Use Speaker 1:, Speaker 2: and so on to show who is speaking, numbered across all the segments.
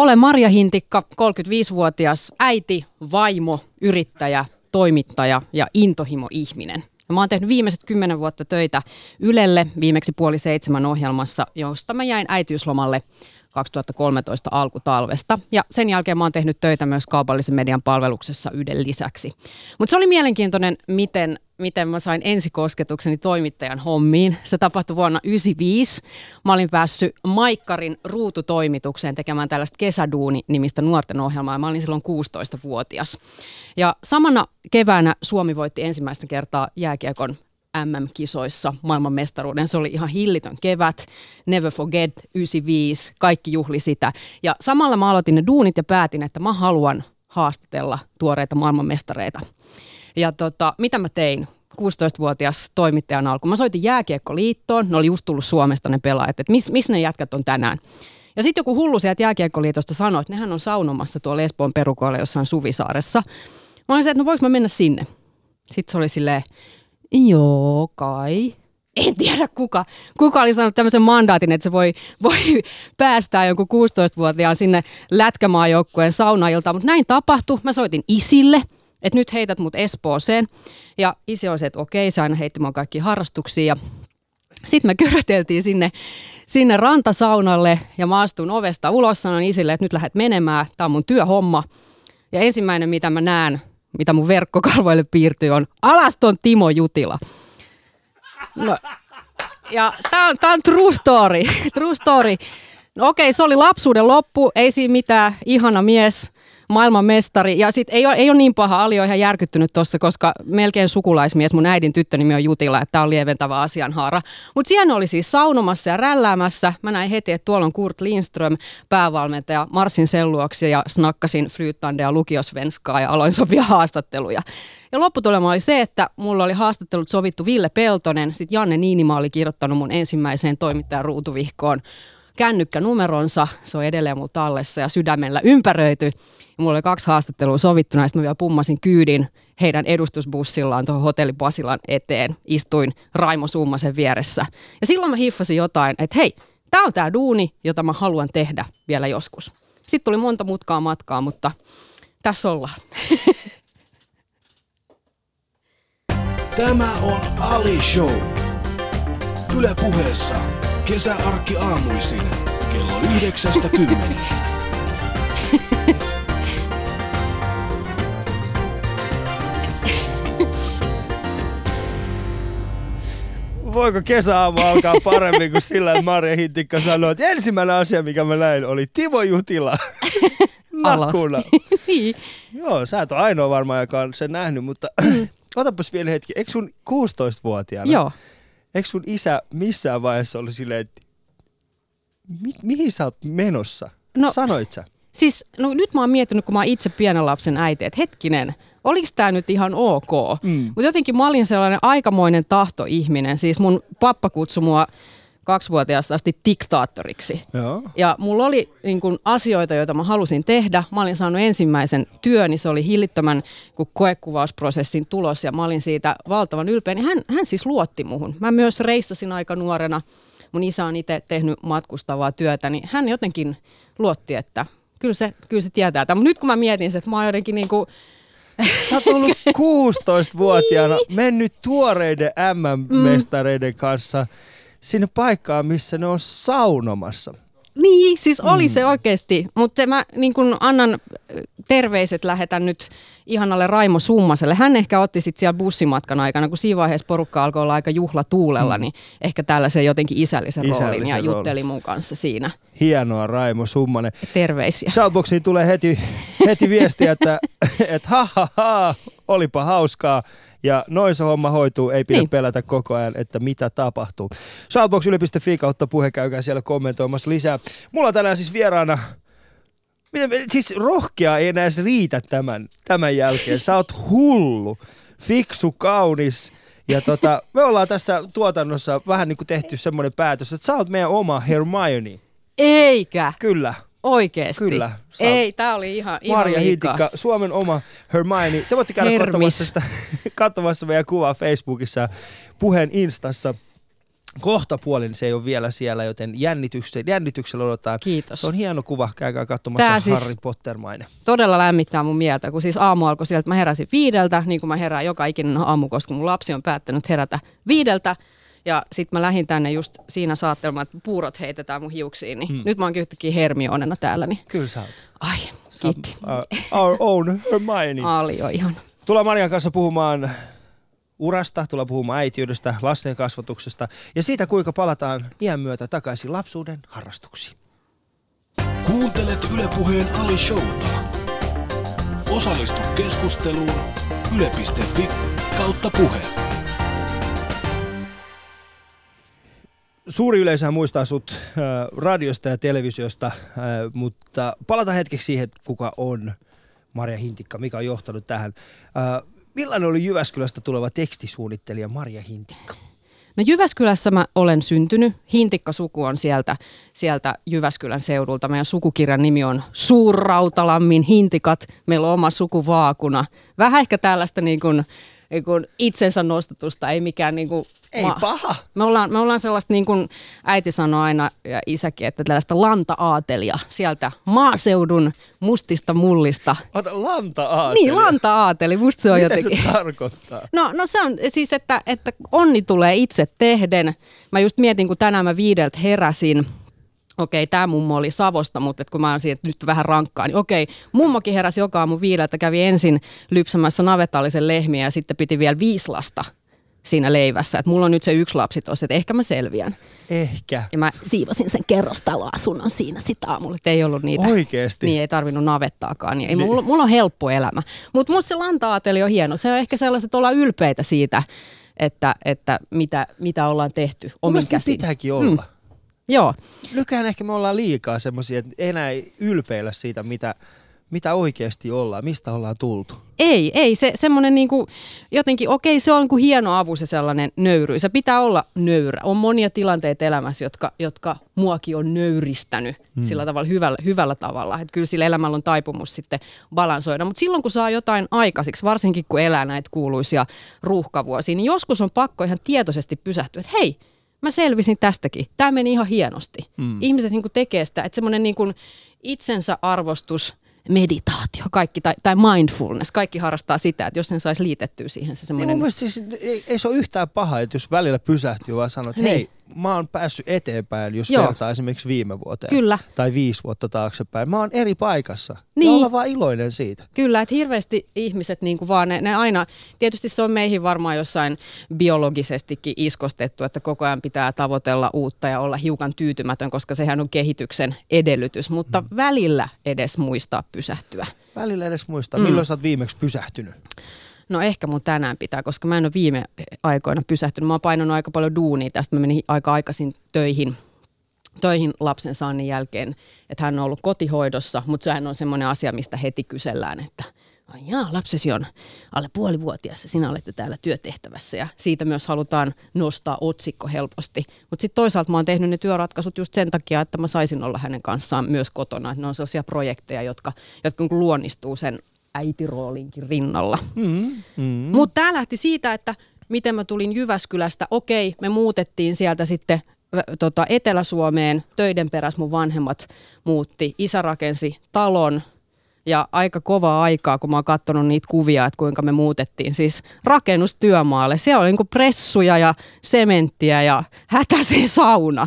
Speaker 1: Olen Marja Hintikka, 35-vuotias äiti, vaimo, yrittäjä, toimittaja ja intohimo-ihminen. Mä oon tehnyt viimeiset kymmenen vuotta töitä Ylelle, viimeksi puoli seitsemän ohjelmassa, josta mä jäin äitiyslomalle 2013 alkutalvesta. Ja sen jälkeen mä oon tehnyt töitä myös kaupallisen median palveluksessa yhden lisäksi. Mutta se oli mielenkiintoinen, miten, miten mä sain ensikosketukseni toimittajan hommiin. Se tapahtui vuonna 1995. Mä olin päässyt Maikkarin ruututoimitukseen tekemään tällaista kesäduuni-nimistä nuorten ohjelmaa. Mä olin silloin 16-vuotias. Ja samana keväänä Suomi voitti ensimmäistä kertaa jääkiekon MM-kisoissa maailmanmestaruuden. Se oli ihan hillitön kevät. Never Forget 95, kaikki juhli sitä. Ja samalla mä aloitin ne duunit ja päätin, että mä haluan haastatella tuoreita maailmanmestareita. Ja tota, mitä mä tein? 16-vuotias toimittajan alku. Mä soitin Jääkiekkoliittoon, ne oli just tullut Suomesta ne pelaajat, että missä mis ne jätkät on tänään. Ja sitten joku hullu sieltä Jääkiekkoliitosta sanoi, että nehän on saunomassa tuolla Espoon perukoilla jossain Suvisaaressa. Mä olin se, että no voiko mä mennä sinne? Sitten se oli silleen, Joo, kai. En tiedä kuka, kuka oli saanut tämmöisen mandaatin, että se voi, voi päästää jonkun 16-vuotiaan sinne lätkämaajoukkueen saunailtaan, mutta näin tapahtui. Mä soitin isille, että nyt heität mut Espooseen. Ja isi oli se, että okei, se aina heitti mun kaikki harrastuksia. Sitten me kyröteltiin sinne, sinne rantasaunalle ja mä astun ovesta ulos, sanoin isille, että nyt lähdet menemään, tämä on mun työhomma. Ja ensimmäinen, mitä mä näen, mitä mun verkkokalvoille piirtyy, on Alaston Timo Jutila. No, ja tää on, tää on true story. true story. No okei, se oli lapsuuden loppu, ei siinä mitään, ihana mies, maailmanmestari. Ja sitten ei ole, ei ole niin paha, Ali on ihan järkyttynyt tuossa, koska melkein sukulaismies, mun äidin tyttönimi on Jutila, että tämä on lieventävä asianhaara. Mutta siellä oli siis saunomassa ja rälläämässä. Mä näin heti, että tuolla on Kurt Lindström, päävalmentaja. Marsin selluoksi ja snakkasin Flytande ja lukiosvenskaa ja aloin sopia haastatteluja. Ja lopputulema oli se, että mulla oli haastattelut sovittu Ville Peltonen, sitten Janne Niinima oli kirjoittanut mun ensimmäiseen toimittajan ruutuvihkoon kännykkänumeronsa, se on edelleen mulla tallessa ja sydämellä ympäröity. Ja mulla oli kaksi haastattelua sovittuna, ja sitten mä vielä pummasin kyydin heidän edustusbussillaan tuohon hotelli Pasilan eteen. Istuin Raimo Summasen vieressä. Ja silloin mä hiffasin jotain, että hei, tämä on tämä duuni, jota mä haluan tehdä vielä joskus. Sitten tuli monta mutkaa matkaa, mutta tässä ollaan.
Speaker 2: Tämä on Ali Show. Yle puheessa Kesäarkki aamuisin kello yhdeksästä kymmenen.
Speaker 3: Voiko kesäaamu alkaa paremmin kuin sillä, että Marja Hintikka sanoi, että ensimmäinen asia, mikä mä näin, oli Timo Jutila. Nakuna.
Speaker 1: niin.
Speaker 3: Joo, sä et ole ainoa varmaan, joka on sen nähnyt, mutta otapas vielä hetki. Eikö sun 16-vuotiaana,
Speaker 1: Joo.
Speaker 3: Eikö sun isä missään vaiheessa ollut silleen, että mi- mihin sä oot menossa?
Speaker 1: No-
Speaker 3: Sanoit sä?
Speaker 1: Siis no nyt mä oon miettinyt, kun mä oon itse pienen lapsen äiti, että hetkinen, oliko tämä nyt ihan ok?
Speaker 3: Mm.
Speaker 1: Mutta jotenkin mä olin sellainen aikamoinen tahtoihminen. Siis mun pappa kutsui mua kaksivuotiaasta asti diktaattoriksi.
Speaker 3: Joo.
Speaker 1: Ja mulla oli niin kun, asioita, joita mä halusin tehdä. Mä olin saanut ensimmäisen työni, se oli hillittömän kun koekuvausprosessin tulos ja mä olin siitä valtavan ylpeä. Niin hän, hän siis luotti muhun. Mä myös reissasin aika nuorena. Mun isä on itse tehnyt matkustavaa työtä, niin hän jotenkin luotti, että kyllä se, kyllä se tietää. Mutta nyt kun mä mietin, että mä oon jotenkin niin kuin,
Speaker 3: Sä oot ollut 16-vuotiaana mennyt tuoreiden MM-mestareiden kanssa sinne paikkaan, missä ne on saunomassa.
Speaker 1: Niin, siis oli se oikeasti, mutta mä niin kun annan terveiset lähetän nyt ihanalle Raimo Summaselle. Hän ehkä otti sitten siellä bussimatkan aikana, kun siinä vaiheessa porukka alkoi olla aika juhlatuulella, mm. niin ehkä tällaisen jotenkin isällisen,
Speaker 3: Isällisen
Speaker 1: roolin ja
Speaker 3: roolin.
Speaker 1: jutteli mun kanssa siinä.
Speaker 3: Hienoa Raimo Summanen.
Speaker 1: Terveisiä.
Speaker 3: Shoutboxiin tulee heti, heti viestiä, että et, ha, ha, ha, olipa hauskaa. Ja noin se homma hoituu, ei pidä niin. Pelätä koko ayan, että mitä tapahtuu. Shoutbox.yle.fi kautta puhe, käykää siellä kommentoimassa lisää. Mulla on tänään siis vieraana, siis rohkea ei enää riitä tämän, tämän jälkeen. Sä oot hullu, fiksu, kaunis. Ja tota, me ollaan tässä tuotannossa vähän niin kuin tehty semmoinen päätös, että sä oot meidän oma Hermione.
Speaker 1: Eikä,
Speaker 3: Kyllä.
Speaker 1: oikeesti.
Speaker 3: Kyllä,
Speaker 1: Ei, tää oli ihan, ihan
Speaker 3: Marja. Hintikka, Suomen oma Hermione. Te voitte käydä katsomassa, sitä, katsomassa meidän kuvaa Facebookissa, puheen Instassa. Kohta puolin se ei ole vielä siellä, joten jännityksellä, jännityksellä odotetaan.
Speaker 1: Kiitos.
Speaker 3: Se on hieno kuva, käykää katsomassa
Speaker 1: Tää siis-
Speaker 3: Harry Potter-mainen.
Speaker 1: todella lämmittää mun mieltä, kun siis aamu alkoi sieltä, mä heräsin viideltä, niin kuin mä herään joka ikinen aamu, koska mun lapsi on päättänyt herätä viideltä. Ja sitten mä lähdin tänne just siinä saattelemaan, että puurot heitetään mun hiuksiin, niin hmm. nyt mä oon yhtäkkiä Hermionena täällä, niin
Speaker 3: Kyllä sä oot.
Speaker 1: ai,
Speaker 3: Sä
Speaker 1: kiitti.
Speaker 3: uh, our own Hermione.
Speaker 1: Aali on ihan.
Speaker 3: Tullaan Marian kanssa puhumaan urasta, tullaan puhumaan äitiydestä, lasten kasvatuksesta ja siitä, kuinka palataan iän myötä takaisin lapsuuden harrastuksiin.
Speaker 2: Kuuntelet Ylepuheen Ali Showta. Osallistu keskusteluun yle.fi kautta puhe.
Speaker 3: Suuri yleisö muistaa sut äh, radiosta ja televisiosta, äh, mutta palata hetkeksi siihen, kuka on Maria Hintikka, mikä on johtanut tähän. Millainen oli Jyväskylästä tuleva tekstisuunnittelija Maria Hintikka?
Speaker 1: No Jyväskylässä mä olen syntynyt. Hintikka-suku on sieltä, sieltä Jyväskylän seudulta. Meidän sukukirjan nimi on Suurrautalammin Hintikat. Meillä on oma sukuvaakuna. Vähän ehkä tällaista niin kuin, niin kuin itsensä nostatusta, ei mikään niin kuin
Speaker 3: Ei paha.
Speaker 1: Me ollaan, me ollaan sellaista, niin kuin äiti sanoi aina ja isäkin, että tällaista lanta-aatelia sieltä maaseudun mustista mullista.
Speaker 3: Ota lanta aatelia.
Speaker 1: Niin, lanta-aateli, musta se on
Speaker 3: Mitä
Speaker 1: jotenkin.
Speaker 3: se tarkoittaa?
Speaker 1: No, no se on siis, että, että onni tulee itse tehden. Mä just mietin, kun tänään mä viideltä heräsin, okei, tämä mummo oli Savosta, mutta kun mä oon siitä nyt vähän rankkaa, niin okei, mummokin heräsi joka aamu viideltä, kävi ensin lypsämässä navetallisen lehmiä ja sitten piti vielä viisi lasta siinä leivässä. Et mulla on nyt se yksi lapsi tossa, että ehkä mä selviän.
Speaker 3: Ehkä.
Speaker 1: Ja mä siivosin sen kerrostaloasunnon siinä sitä aamulla, että ei ollut niitä.
Speaker 3: Oikeesti?
Speaker 1: Niin, ei tarvinnut navettaakaan. Niin ei, mulla, mulla on helppo elämä. Mutta musta se lanta-aateli on hieno. Se on ehkä sellaista, että ollaan ylpeitä siitä, että, että mitä, mitä ollaan tehty
Speaker 3: Mun
Speaker 1: omin
Speaker 3: mielestä
Speaker 1: käsin.
Speaker 3: pitääkin olla. Mm.
Speaker 1: Joo,
Speaker 3: Nykyään ehkä me ollaan liikaa semmoisia, että enää ei ylpeillä siitä, mitä, mitä oikeasti ollaan, mistä ollaan tultu.
Speaker 1: ei, ei. Se semmoinen niinku, jotenkin, okei, se on kuin hieno avu se sellainen nöyryys. Se pitää olla nöyrä. On monia tilanteita elämässä, jotka, jotka muakin on nöyristänyt hmm. sillä tavalla hyvällä, hyvällä tavalla. Että kyllä sillä elämällä on taipumus sitten balansoida. Mutta silloin kun saa jotain aikaisiksi, varsinkin kun elää näitä kuuluisia ruuhkavuosia, niin joskus on pakko ihan tietoisesti pysähtyä, että hei, mä selvisin tästäkin. Tämä meni ihan hienosti. Hmm. Ihmiset niin tekee sitä, että semmoinen niin itsensä arvostus, meditaatio, kaikki, tai, tai mindfulness, kaikki harrastaa sitä, että jos sen saisi liitettyä siihen se
Speaker 3: Niin
Speaker 1: semmoinen...
Speaker 3: mun mielestä siis, ei, ei se ole yhtään paha, että jos välillä pysähtyy vaan sanoo, että
Speaker 1: Niin.
Speaker 3: hei, mä oon päässyt eteenpäin, jos
Speaker 1: Joo.
Speaker 3: vertaa esimerkiksi viime vuoteen.
Speaker 1: Kyllä.
Speaker 3: Tai viisi vuotta taaksepäin. Mä oon eri paikassa.
Speaker 1: Niin.
Speaker 3: Ja olla vaan iloinen siitä.
Speaker 1: Kyllä, että hirveästi ihmiset niin kuin vaan, ne, ne aina, tietysti se on meihin varmaan jossain biologisestikin iskostettu, että koko ajan pitää tavoitella uutta ja olla hiukan tyytymätön, koska sehän on kehityksen edellytys, mutta mm. välillä edes muistaa pysähtyä.
Speaker 3: Välillä edes muistaa, mm. milloin sä oot viimeksi pysähtynyt.
Speaker 1: No ehkä mun tänään pitää, koska mä en ole viime aikoina pysähtynyt. Mä oon painanut aika paljon duunia tästä. Mä menin aika aikaisin töihin, töihin lapsen saannin jälkeen, että hän on ollut kotihoidossa, mutta sehän on semmoinen asia, mistä heti kysellään, että jaa, lapsesi on alle puolivuotias ja sinä olet jo täällä työtehtävässä ja siitä myös halutaan nostaa otsikko helposti. Mutta sitten toisaalta mä oon tehnyt ne työratkaisut just sen takia, että mä saisin olla hänen kanssaan myös kotona. Ne on sellaisia projekteja, jotka, jotka niin kuin luonnistuu sen äitiroolinkin rinnalla.
Speaker 3: Mm, mm.
Speaker 1: Mutta tämä lähti siitä, että miten mä tulin Jyväskylästä. Okei, me muutettiin sieltä sitten tota, Etelä-Suomeen. Töiden perässä mun vanhemmat muutti. Isä rakensi talon ja aika kovaa aikaa, kun mä oon katsonut niitä kuvia, että kuinka me muutettiin siis rakennustyömaalle. Siellä oli niinku pressuja ja sementtiä ja hätäisen sauna.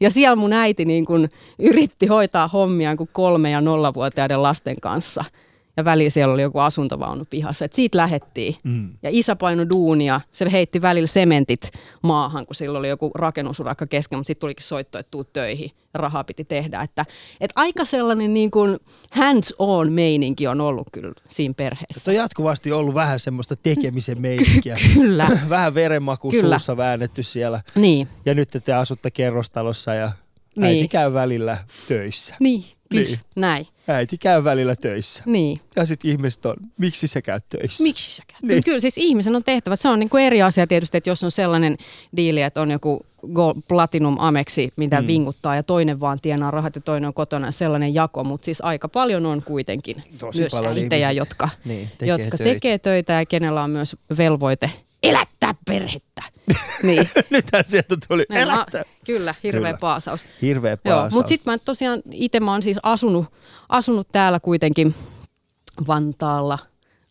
Speaker 1: Ja siellä mun äiti niin kun yritti hoitaa hommiaan kuin kolme- ja nollavuotiaiden lasten kanssa. Ja väliin siellä oli joku asuntovaunu pihassa. Et siitä lähettiin.
Speaker 3: Mm.
Speaker 1: Ja isä paino duunia. Se heitti välillä sementit maahan, kun sillä oli joku rakennusurakka kesken, mutta sitten tulikin soitto, että tuu töihin. Ja rahaa piti tehdä. Että, et aika sellainen niin kuin hands-on meininki on ollut kyllä siinä perheessä.
Speaker 3: Että on jatkuvasti ollut vähän semmoista tekemisen meininkiä.
Speaker 1: Kyllä.
Speaker 3: vähän verenmaku
Speaker 1: Kyllä.
Speaker 3: suussa väännetty siellä.
Speaker 1: Niin,
Speaker 3: Ja nyt te asutte kerrostalossa ja
Speaker 1: Niin.
Speaker 3: äiti käy välillä töissä.
Speaker 1: niin, kyllä,
Speaker 3: Niin.
Speaker 1: näin.
Speaker 3: Äiti käy välillä töissä.
Speaker 1: Niin.
Speaker 3: Ja sitten ihmiset on, miksi sä käyt töissä?
Speaker 1: Miksi sä käyt?
Speaker 3: Niin.
Speaker 1: Kyllä siis ihmisen on tehtävä. Se on niin kuin eri asia tietysti, että jos on sellainen diili, että on joku Gold, Platinum Ameksi, mitä mm. vinguttaa ja toinen vaan tienaa rahat ja toinen on kotona sellainen jako, mutta siis aika paljon on kuitenkin
Speaker 3: Tosi
Speaker 1: myös äitejä,
Speaker 3: ihmiset,
Speaker 1: jotka,
Speaker 3: niin, tekee
Speaker 1: jotka
Speaker 3: töitä.
Speaker 1: tekee töitä ja kenellä on myös velvoite elättää perhettä. niin.
Speaker 3: Nythän sieltä tuli.
Speaker 1: Näin mä-
Speaker 3: Elättä.
Speaker 1: Kyllä, hirveä
Speaker 3: Kyllä.
Speaker 1: paasaus.
Speaker 3: Hirveä
Speaker 1: Joo,
Speaker 3: paasaus.
Speaker 1: mutta sitten mä tosiaan itse mä oon siis asunut, asunut täällä kuitenkin Vantaalla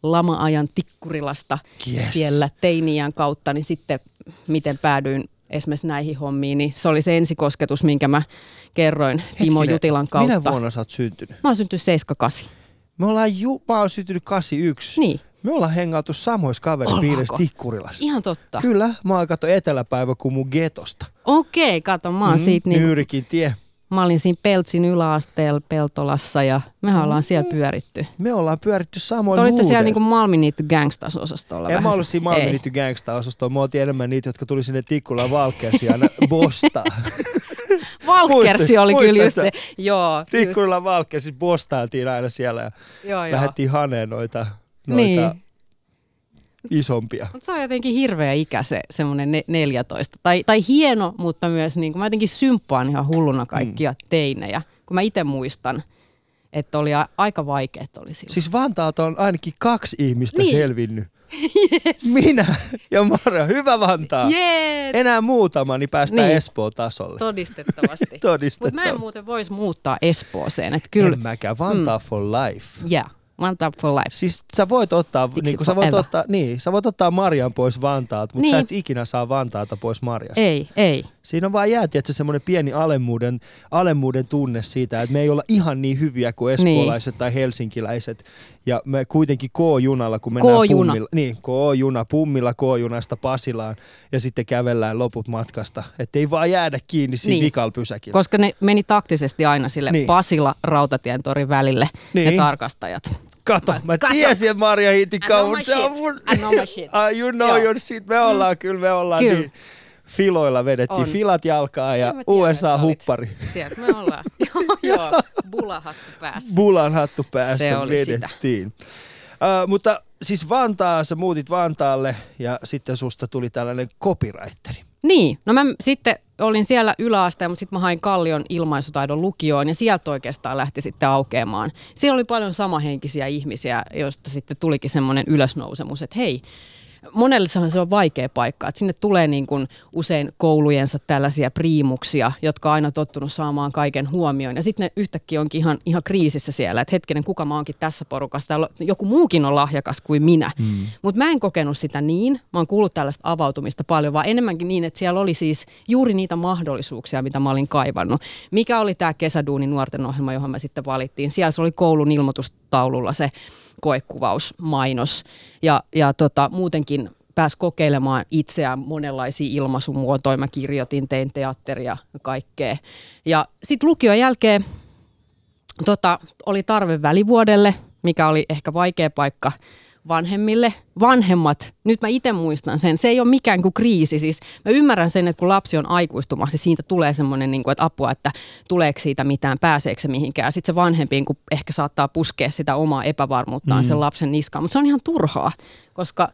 Speaker 1: lama-ajan Tikkurilasta
Speaker 3: Yes.
Speaker 1: siellä teiniän kautta, niin sitten miten päädyin esimerkiksi näihin hommiin, niin se oli se ensikosketus, minkä mä kerroin Timo
Speaker 3: Hetkinen,
Speaker 1: Jutilan kautta.
Speaker 3: Minä vuonna sä oot syntynyt?
Speaker 1: Mä oon syntynyt 78.
Speaker 3: Me ollaan ju, mä oon syntynyt 81.
Speaker 1: Niin,
Speaker 3: Me ollaan hengailtu samoissa kaveripiireissä
Speaker 1: Ollaanko?
Speaker 3: Tikkurilas.
Speaker 1: ihan totta.
Speaker 3: Kyllä, mä oon katso eteläpäivä kuin mun getosta.
Speaker 1: Okei, kato, mä oon siitä niin,
Speaker 3: Nyyrikin tie.
Speaker 1: mä olin siinä Peltsin yläasteella Peltolassa ja mehän ollaan siellä
Speaker 3: Mm.
Speaker 1: pyöritty.
Speaker 3: Me ollaan pyöritty samoin
Speaker 1: Olit sä siellä niinku Malminiitty Gangstas-osastolla?
Speaker 3: En mä ollut siinä
Speaker 1: Ei.
Speaker 3: Malminity Gangsta-osastolla. Mä oltiin enemmän niitä, jotka tuli sinne Tikkulaan Valkeasiin aina bostaa.
Speaker 1: Valkersi
Speaker 3: Muistat-
Speaker 1: oli kyllä just se. Joo,
Speaker 3: Valkeasissa bostailtiin aina siellä ja
Speaker 1: joo, joo.
Speaker 3: lähdettiin haneen noita, noita
Speaker 1: Niin.
Speaker 3: isompia.
Speaker 1: Mutta se on jotenkin hirveä ikä se semmoinen ne, 14. Tai, tai hieno, mutta myös niin kuin, mä jotenkin symppaan ihan hulluna kaikkia mm. teinejä. Kun mä itse muistan, että oli a, aika vaikeet oli silloin.
Speaker 3: Siis Vantaalta on ainakin kaksi ihmistä
Speaker 1: Niin.
Speaker 3: selvinnyt. Minä ja Marja. Hyvä Vantaa.
Speaker 1: Jee,
Speaker 3: Enää muutama, niin päästään
Speaker 1: Niin.
Speaker 3: Espoon tasolle.
Speaker 1: todistettavasti. Mutta
Speaker 3: Todistettavasti.
Speaker 1: mä en muuten voisi muuttaa Espooseen. Että kyllä,
Speaker 3: En mäkään. Vantaa mm. for life.
Speaker 1: yeah, one tap for life.
Speaker 3: Siis sä voit ottaa,
Speaker 1: Siksi
Speaker 3: niin sä voit ottaa, niin, sä voit ottaa Marjan pois Vantaalta, mutta niin. sä
Speaker 1: Niin.
Speaker 3: et ikinä saa Vantaalta pois Marjasta.
Speaker 1: Ei, ei.
Speaker 3: Siinä on vaan jääti, että se semmoinen pieni alemmuuden, alemmuuden tunne siitä, että me ei olla ihan niin hyviä kuin espoolaiset niin. tai helsinkiläiset. Ja me kuitenkin K-junalla, kun mennään
Speaker 1: K-juna.
Speaker 3: pummilla. Niin, K-juna, pummilla K-junasta Pasilaan ja sitten kävellään loput matkasta. Että ei vaan jäädä kiinni siinä niin.
Speaker 1: Niin.
Speaker 3: vikalla pysäkillä.
Speaker 1: Koska ne meni taktisesti aina sille
Speaker 3: Niin.
Speaker 1: niin. Pasila Rautatien torin välille,
Speaker 3: Niin.
Speaker 1: niin. ne tarkastajat.
Speaker 3: Kato, mä
Speaker 1: Kato.
Speaker 3: tiesin, että
Speaker 1: I know
Speaker 3: kauan.
Speaker 1: my
Speaker 3: Se on mun...
Speaker 1: I know my shit.
Speaker 3: Ah, you know
Speaker 1: Joo.
Speaker 3: your shit. Me ollaan, mm. kyllä me ollaan
Speaker 1: Kyllä.
Speaker 3: niin filoilla vedettiin.
Speaker 1: On.
Speaker 3: Filat jalkaa ja
Speaker 1: En mä tiedä, että sä olit-
Speaker 3: USA-huppari.
Speaker 1: Sieltä me ollaan. joo, joo, bulahattu päässä.
Speaker 3: Bulan hattu päässä
Speaker 1: Se oli sitä.
Speaker 3: vedettiin. Uh, mutta siis Vantaa, sä muutit Vantaalle ja sitten susta tuli tällainen copywriteri.
Speaker 1: Niin, no mä sitten olin siellä yläasteen, mutta sitten mä hain Kallion ilmaisutaidon lukioon ja sieltä oikeastaan lähti sitten aukeamaan. Siellä oli paljon samahenkisiä ihmisiä, joista sitten tulikin semmoinen ylösnousemus, että hei, monellesahan se on vaikea paikka, että sinne tulee niin kuin usein koulujensa tällaisia priimuksia, jotka on aina tottunut saamaan kaiken huomioon. Ja sitten ne yhtäkkiä onkin ihan, ihan kriisissä siellä, että hetkinen, kuka mä oonkin tässä porukassa, täällä joku muukin on lahjakas kuin minä. Mm. Mutta mä en kokenut sitä niin, mä oon kuullut tällaista avautumista paljon, vaan enemmänkin niin, että siellä oli siis juuri niitä mahdollisuuksia, mitä mä olin kaivannut. Mikä oli tämä kesäduuni nuorten ohjelma, johon me sitten valittiin. Siellä se oli koulun ilmoitustaululla se koekuvausmainos ja, ja tota, muutenkin pääsi kokeilemaan itseään monenlaisia ilmaisumuotoja. Mä kirjoitin, tein teatteria ja kaikkea. Ja sitten lukion jälkeen tota, oli tarve välivuodelle, mikä oli ehkä vaikea paikka vanhemmille. Vanhemmat, nyt mä itse muistan sen, se ei ole mikään kuin kriisi. Siis mä ymmärrän sen, että kun lapsi on aikuistumassa, siitä tulee semmoinen niin kuin, että apua, että tuleeko siitä mitään, pääseekö se mihinkään. Sitten se vanhempiin, kun ehkä saattaa puskea sitä omaa epävarmuuttaan mm. sen lapsen niskaan. Mutta se on ihan turhaa, koska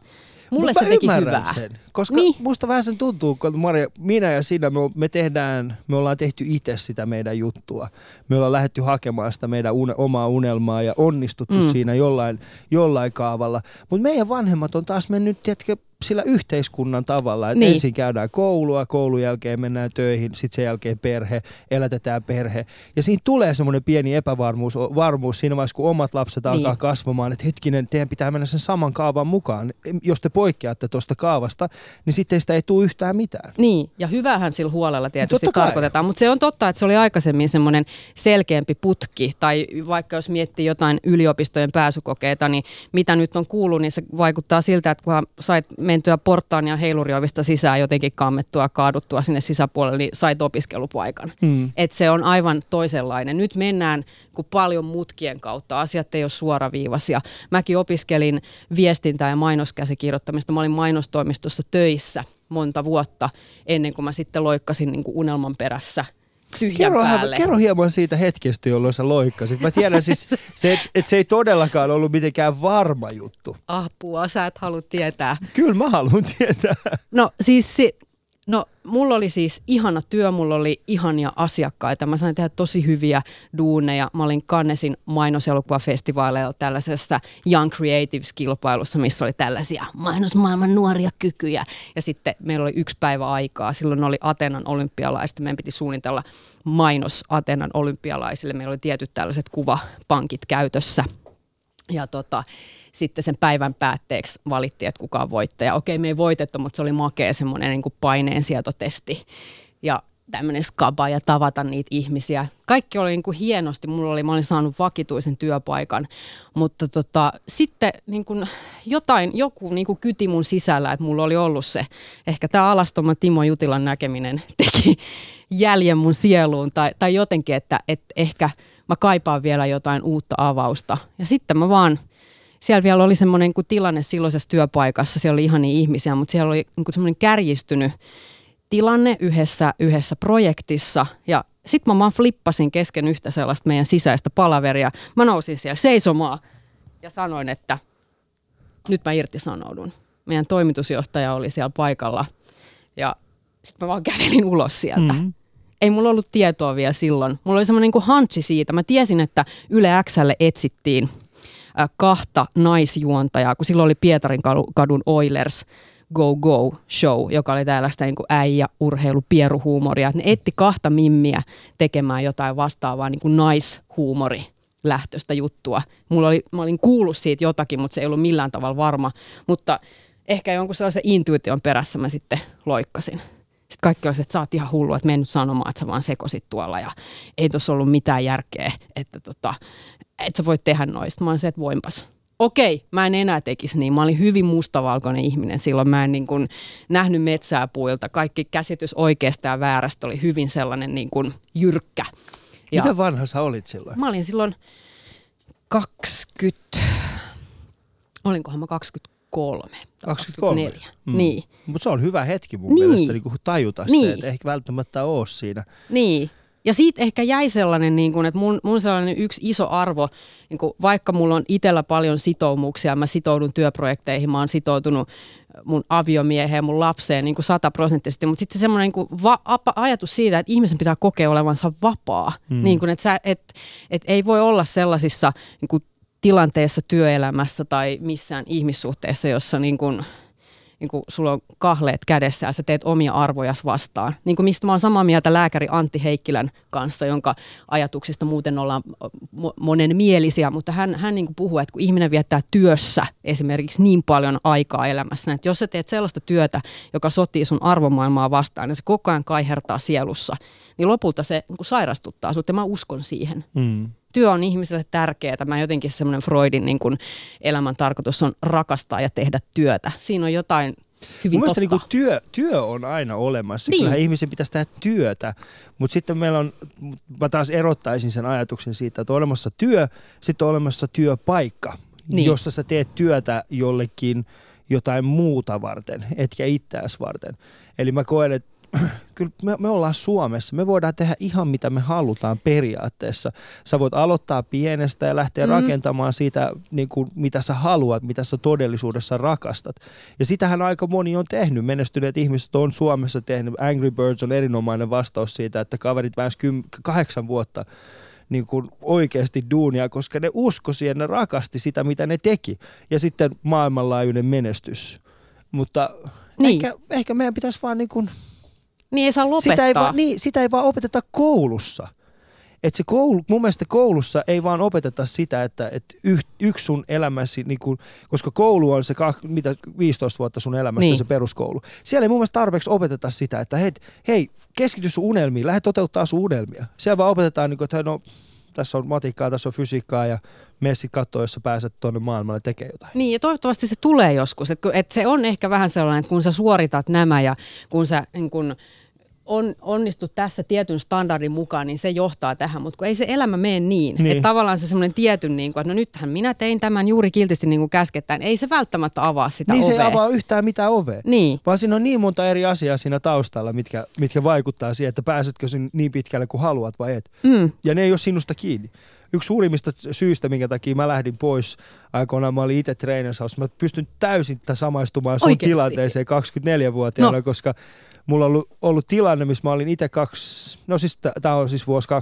Speaker 1: mulle
Speaker 3: Mut
Speaker 1: se teki hyvää.
Speaker 3: sen, koska
Speaker 1: Niin.
Speaker 3: musta vähän sen tuntuu, kun Marja, minä ja sinä, me, me tehdään, me ollaan tehty itse sitä meidän juttua. Me ollaan lähdetty hakemaan sitä meidän une, omaa unelmaa ja onnistuttu. Mm. siinä jollain, jollain kaavalla. Mutta meidän vanhemmat on taas mennyt, tiedätkö, sillä yhteiskunnan tavalla, että niin. Ensin käydään koulua, koulun jälkeen mennään töihin, sitten sen jälkeen perhe, elätetään perhe. Ja siinä tulee semmoinen pieni epävarmuus varmuus siinä vaiheessa, kun omat lapset
Speaker 1: Niin.
Speaker 3: alkaa kasvamaan, että hetkinen, teidän pitää mennä sen saman kaavan mukaan. Jos te poikkeatte tuosta kaavasta, niin sitten sitä ei tule yhtään mitään.
Speaker 1: Niin, ja hyvähän sillä huolella tietysti
Speaker 3: Totta
Speaker 1: tarkoitetaan, mutta se on totta, että se oli aikaisemmin semmoinen selkeämpi putki, tai vaikka jos miettii jotain yliopistojen pääsykokeita, niin mitä nyt on kuullut, niin se vaikuttaa siltä, että kunhan sait mentyä porttaan ja heiluriovista sisään jotenkin kammettua, kaaduttua sinne sisäpuolelle, niin sait opiskelupaikan.
Speaker 3: Hmm.
Speaker 1: Et se on aivan toisenlainen. Nyt mennään kun paljon mutkien kautta, asiat ei ole suoraviivaisia. Mäkin opiskelin viestintää ja mainoskäsikirjoittamista. Mä olin mainostoimistossa töissä monta vuotta ennen kuin mä sitten loikkasin niin kuin unelman perässä tyhjän
Speaker 3: Kerro,
Speaker 1: päälle.
Speaker 3: kerro hieman siitä hetkestä, jolloin sä loikkasit. Mä tiedän siis, se, että et se ei todellakaan ollut mitenkään varma juttu.
Speaker 1: Apua, sä et halua tietää.
Speaker 3: Kyllä mä haluan tietää.
Speaker 1: No siis si- No mulla oli siis ihana työ, mulla oli ihania asiakkaita. Mä sain tehdä tosi hyviä duuneja. Mä olin Cannesin mainoselokuvafestivaaleilla tällaisessa Young Creatives-kilpailussa, missä oli tällaisia mainosmaailman nuoria kykyjä. Ja sitten meillä oli yksi päivä aikaa. Silloin oli Atenan olympialaiset. Meidän piti suunnitella mainos Atenan olympialaisille. Meillä oli tietyt tällaiset kuvapankit käytössä. Ja tota, sitten sen päivän päätteeksi valittiin, että kuka on voittaja. Okei, me ei voitettu, mutta se oli makea semmoinen niin paineensietotesti ja tämmöinen skaba ja tavata niitä ihmisiä. Kaikki oli niin kuin hienosti, mulla oli, mä olin saanut vakituisen työpaikan, mutta tota, sitten niin kuin jotain, joku niin kuin kyti mun sisällä, että mulla oli ollut se, ehkä tämä alastoma Timo Jutilan näkeminen teki jäljen mun sieluun tai, tai jotenkin, että, että ehkä mä kaipaan vielä jotain uutta avausta. Ja sitten mä vaan siellä vielä oli semmoinen niin tilanne silloisessa työpaikassa, siellä oli ihan niin ihmisiä, mutta siellä oli niin semmoinen kärjistynyt tilanne yhdessä, yhdessä projektissa ja sitten mä vaan flippasin kesken yhtä sellaista meidän sisäistä palaveria. Mä nousin siellä seisomaan ja sanoin, että nyt mä irtisanoudun. Meidän toimitusjohtaja oli siellä paikalla ja sitten mä vaan kävelin ulos sieltä. Mm-hmm. Ei mulla ollut tietoa vielä silloin. Mulla oli semmoinen niin hansi siitä. Mä tiesin, että Yle Xlle etsittiin – kahta naisjuontajaa, kun silloin oli Pietarin kadun Oilers Go Go Show, joka oli tällaista niin äijä, urheilu, pieruhuumoria. Ne etti kahta mimmiä tekemään jotain vastaavaa niin kuin naishuumori lähtöistä juttua. Mulla oli, mä olin kuullut siitä jotakin, mutta se ei ollut millään tavalla varma. Mutta ehkä jonkun sellaisen intuition perässä mä sitten loikkasin. Sitten kaikki oli että sä oot ihan hullu, että mene nyt sanomaan, että sä vaan sekosit tuolla ja ei tuossa ollut mitään järkeä, että tota, että sä voit tehdä noista. Mä olin se, että voinpas. Okei, mä en enää tekisi niin. Mä olin hyvin mustavalkoinen ihminen silloin. Mä en niin kuin nähnyt metsää puilta. Kaikki käsitys oikeasta ja väärästä oli hyvin sellainen niin kuin jyrkkä.
Speaker 3: Ja Mitä vanha sä olit silloin?
Speaker 1: Mä olin silloin 20, olinkohan mä 23.
Speaker 3: 23? 24.
Speaker 1: Mm. Niin.
Speaker 3: Mutta se on hyvä hetki mun niin. mielestä niin tajuta niin. se, että ehkä välttämättä ole siinä.
Speaker 1: Niin, ja siitä ehkä jäi sellainen, niin kuin, että mun, mun sellainen yksi iso arvo, niin kuin, vaikka mulla on itsellä paljon sitoumuksia, mä sitoudun työprojekteihin, mä oon sitoutunut mun aviomieheen, mun lapseen niin kuin sataprosenttisesti, mutta sitten se semmoinen niin va- ajatus siitä, että ihmisen pitää kokea olevansa vapaa, hmm. niin kuin, että sä, et, et ei voi olla sellaisissa niin kuin, tilanteessa työelämässä tai missään ihmissuhteessa, jossa niin kuin, niin kuin sulla on kahleet kädessä ja sä teet omia arvojas vastaan. Niin kuin mistä mä oon samaa mieltä lääkäri Antti Heikkilän kanssa, jonka ajatuksista muuten ollaan monen mielisiä, mutta hän, hän niin kuin puhuu, että kun ihminen viettää työssä esimerkiksi niin paljon aikaa elämässä, että jos sä teet sellaista työtä, joka sotii sun arvomaailmaa vastaan, niin se koko ajan kaihertaa sielussa, niin lopulta se niin kuin sairastuttaa sut ja mä uskon siihen. Mm työ on ihmiselle tärkeää. Mä jotenkin semmoinen Freudin niin kuin elämän tarkoitus on rakastaa ja tehdä työtä. Siinä on jotain hyvin
Speaker 3: Mun niin kuin työ, työ on aina olemassa. Niin. Kyllähän ihmisen pitäisi tehdä työtä, mutta sitten meillä on, mä taas erottaisin sen ajatuksen siitä, että on olemassa työ, sitten on olemassa työpaikka, niin. jossa sä teet työtä jollekin jotain muuta varten, etkä itseäsi varten. Eli mä koen, että kyllä me, me ollaan Suomessa. Me voidaan tehdä ihan mitä me halutaan periaatteessa. Sä voit aloittaa pienestä ja lähteä mm. rakentamaan siitä, niin kuin, mitä sä haluat, mitä sä todellisuudessa rakastat. Ja sitähän aika moni on tehnyt. Menestyneet ihmiset on Suomessa tehnyt. Angry Birds on erinomainen vastaus siitä, että kaverit väänsi kahdeksan vuotta niin kuin oikeasti duunia, koska ne usko siihen, ne rakasti sitä, mitä ne teki. Ja sitten maailmanlaajuinen menestys. Mutta niin. ehkä, ehkä meidän pitäisi vaan niin kuin
Speaker 1: niin ei saa lopettaa.
Speaker 3: Sitä ei, va, niin, sitä ei vaan opeteta koulussa. Et se koulu, mun mielestä koulussa ei vaan opeteta sitä, että et yh, yksi sun elämäsi, niin kun, koska koulu on se kah, mitä 15 vuotta sun elämästä niin. se peruskoulu. Siellä ei mun mielestä tarpeeksi opeteta sitä, että hei, hei keskity sun unelmiin, lähde toteuttaa sun unelmia. Siellä vaan opetetaan, niin kun, että no, tässä on matikkaa, tässä on fysiikkaa ja mene sitten katsoa, jos sä pääset tuonne maailmalle tekemään jotain.
Speaker 1: Niin ja toivottavasti se tulee joskus. Että et se on ehkä vähän sellainen, että kun sä suoritat nämä ja kun sä niin kun, on, onnistu tässä tietyn standardin mukaan, niin se johtaa tähän, mutta kun ei se elämä mene niin. niin. Että tavallaan se semmoinen tietyn, niin kuin, että no nythän minä tein tämän juuri kiltisti niin kuin käskettäen, ei se välttämättä avaa sitä
Speaker 3: Niin
Speaker 1: ovea.
Speaker 3: se ei avaa yhtään mitään ovea.
Speaker 1: Niin.
Speaker 3: Vaan siinä on niin monta eri asiaa siinä taustalla, mitkä, mitkä vaikuttaa siihen, että pääsetkö niin pitkälle kuin haluat vai et. Mm. Ja ne ei ole sinusta kiinni yksi suurimmista syistä, minkä takia mä lähdin pois aikoinaan, mä olin itse treenaushouse. Mä pystyn täysin samaistumaan sun Oikeasti. tilanteeseen 24-vuotiaana, no. koska mulla on ollut, ollut tilanne, missä mä olin itse kaksi, no siis tämä on siis vuosi 2010-2011,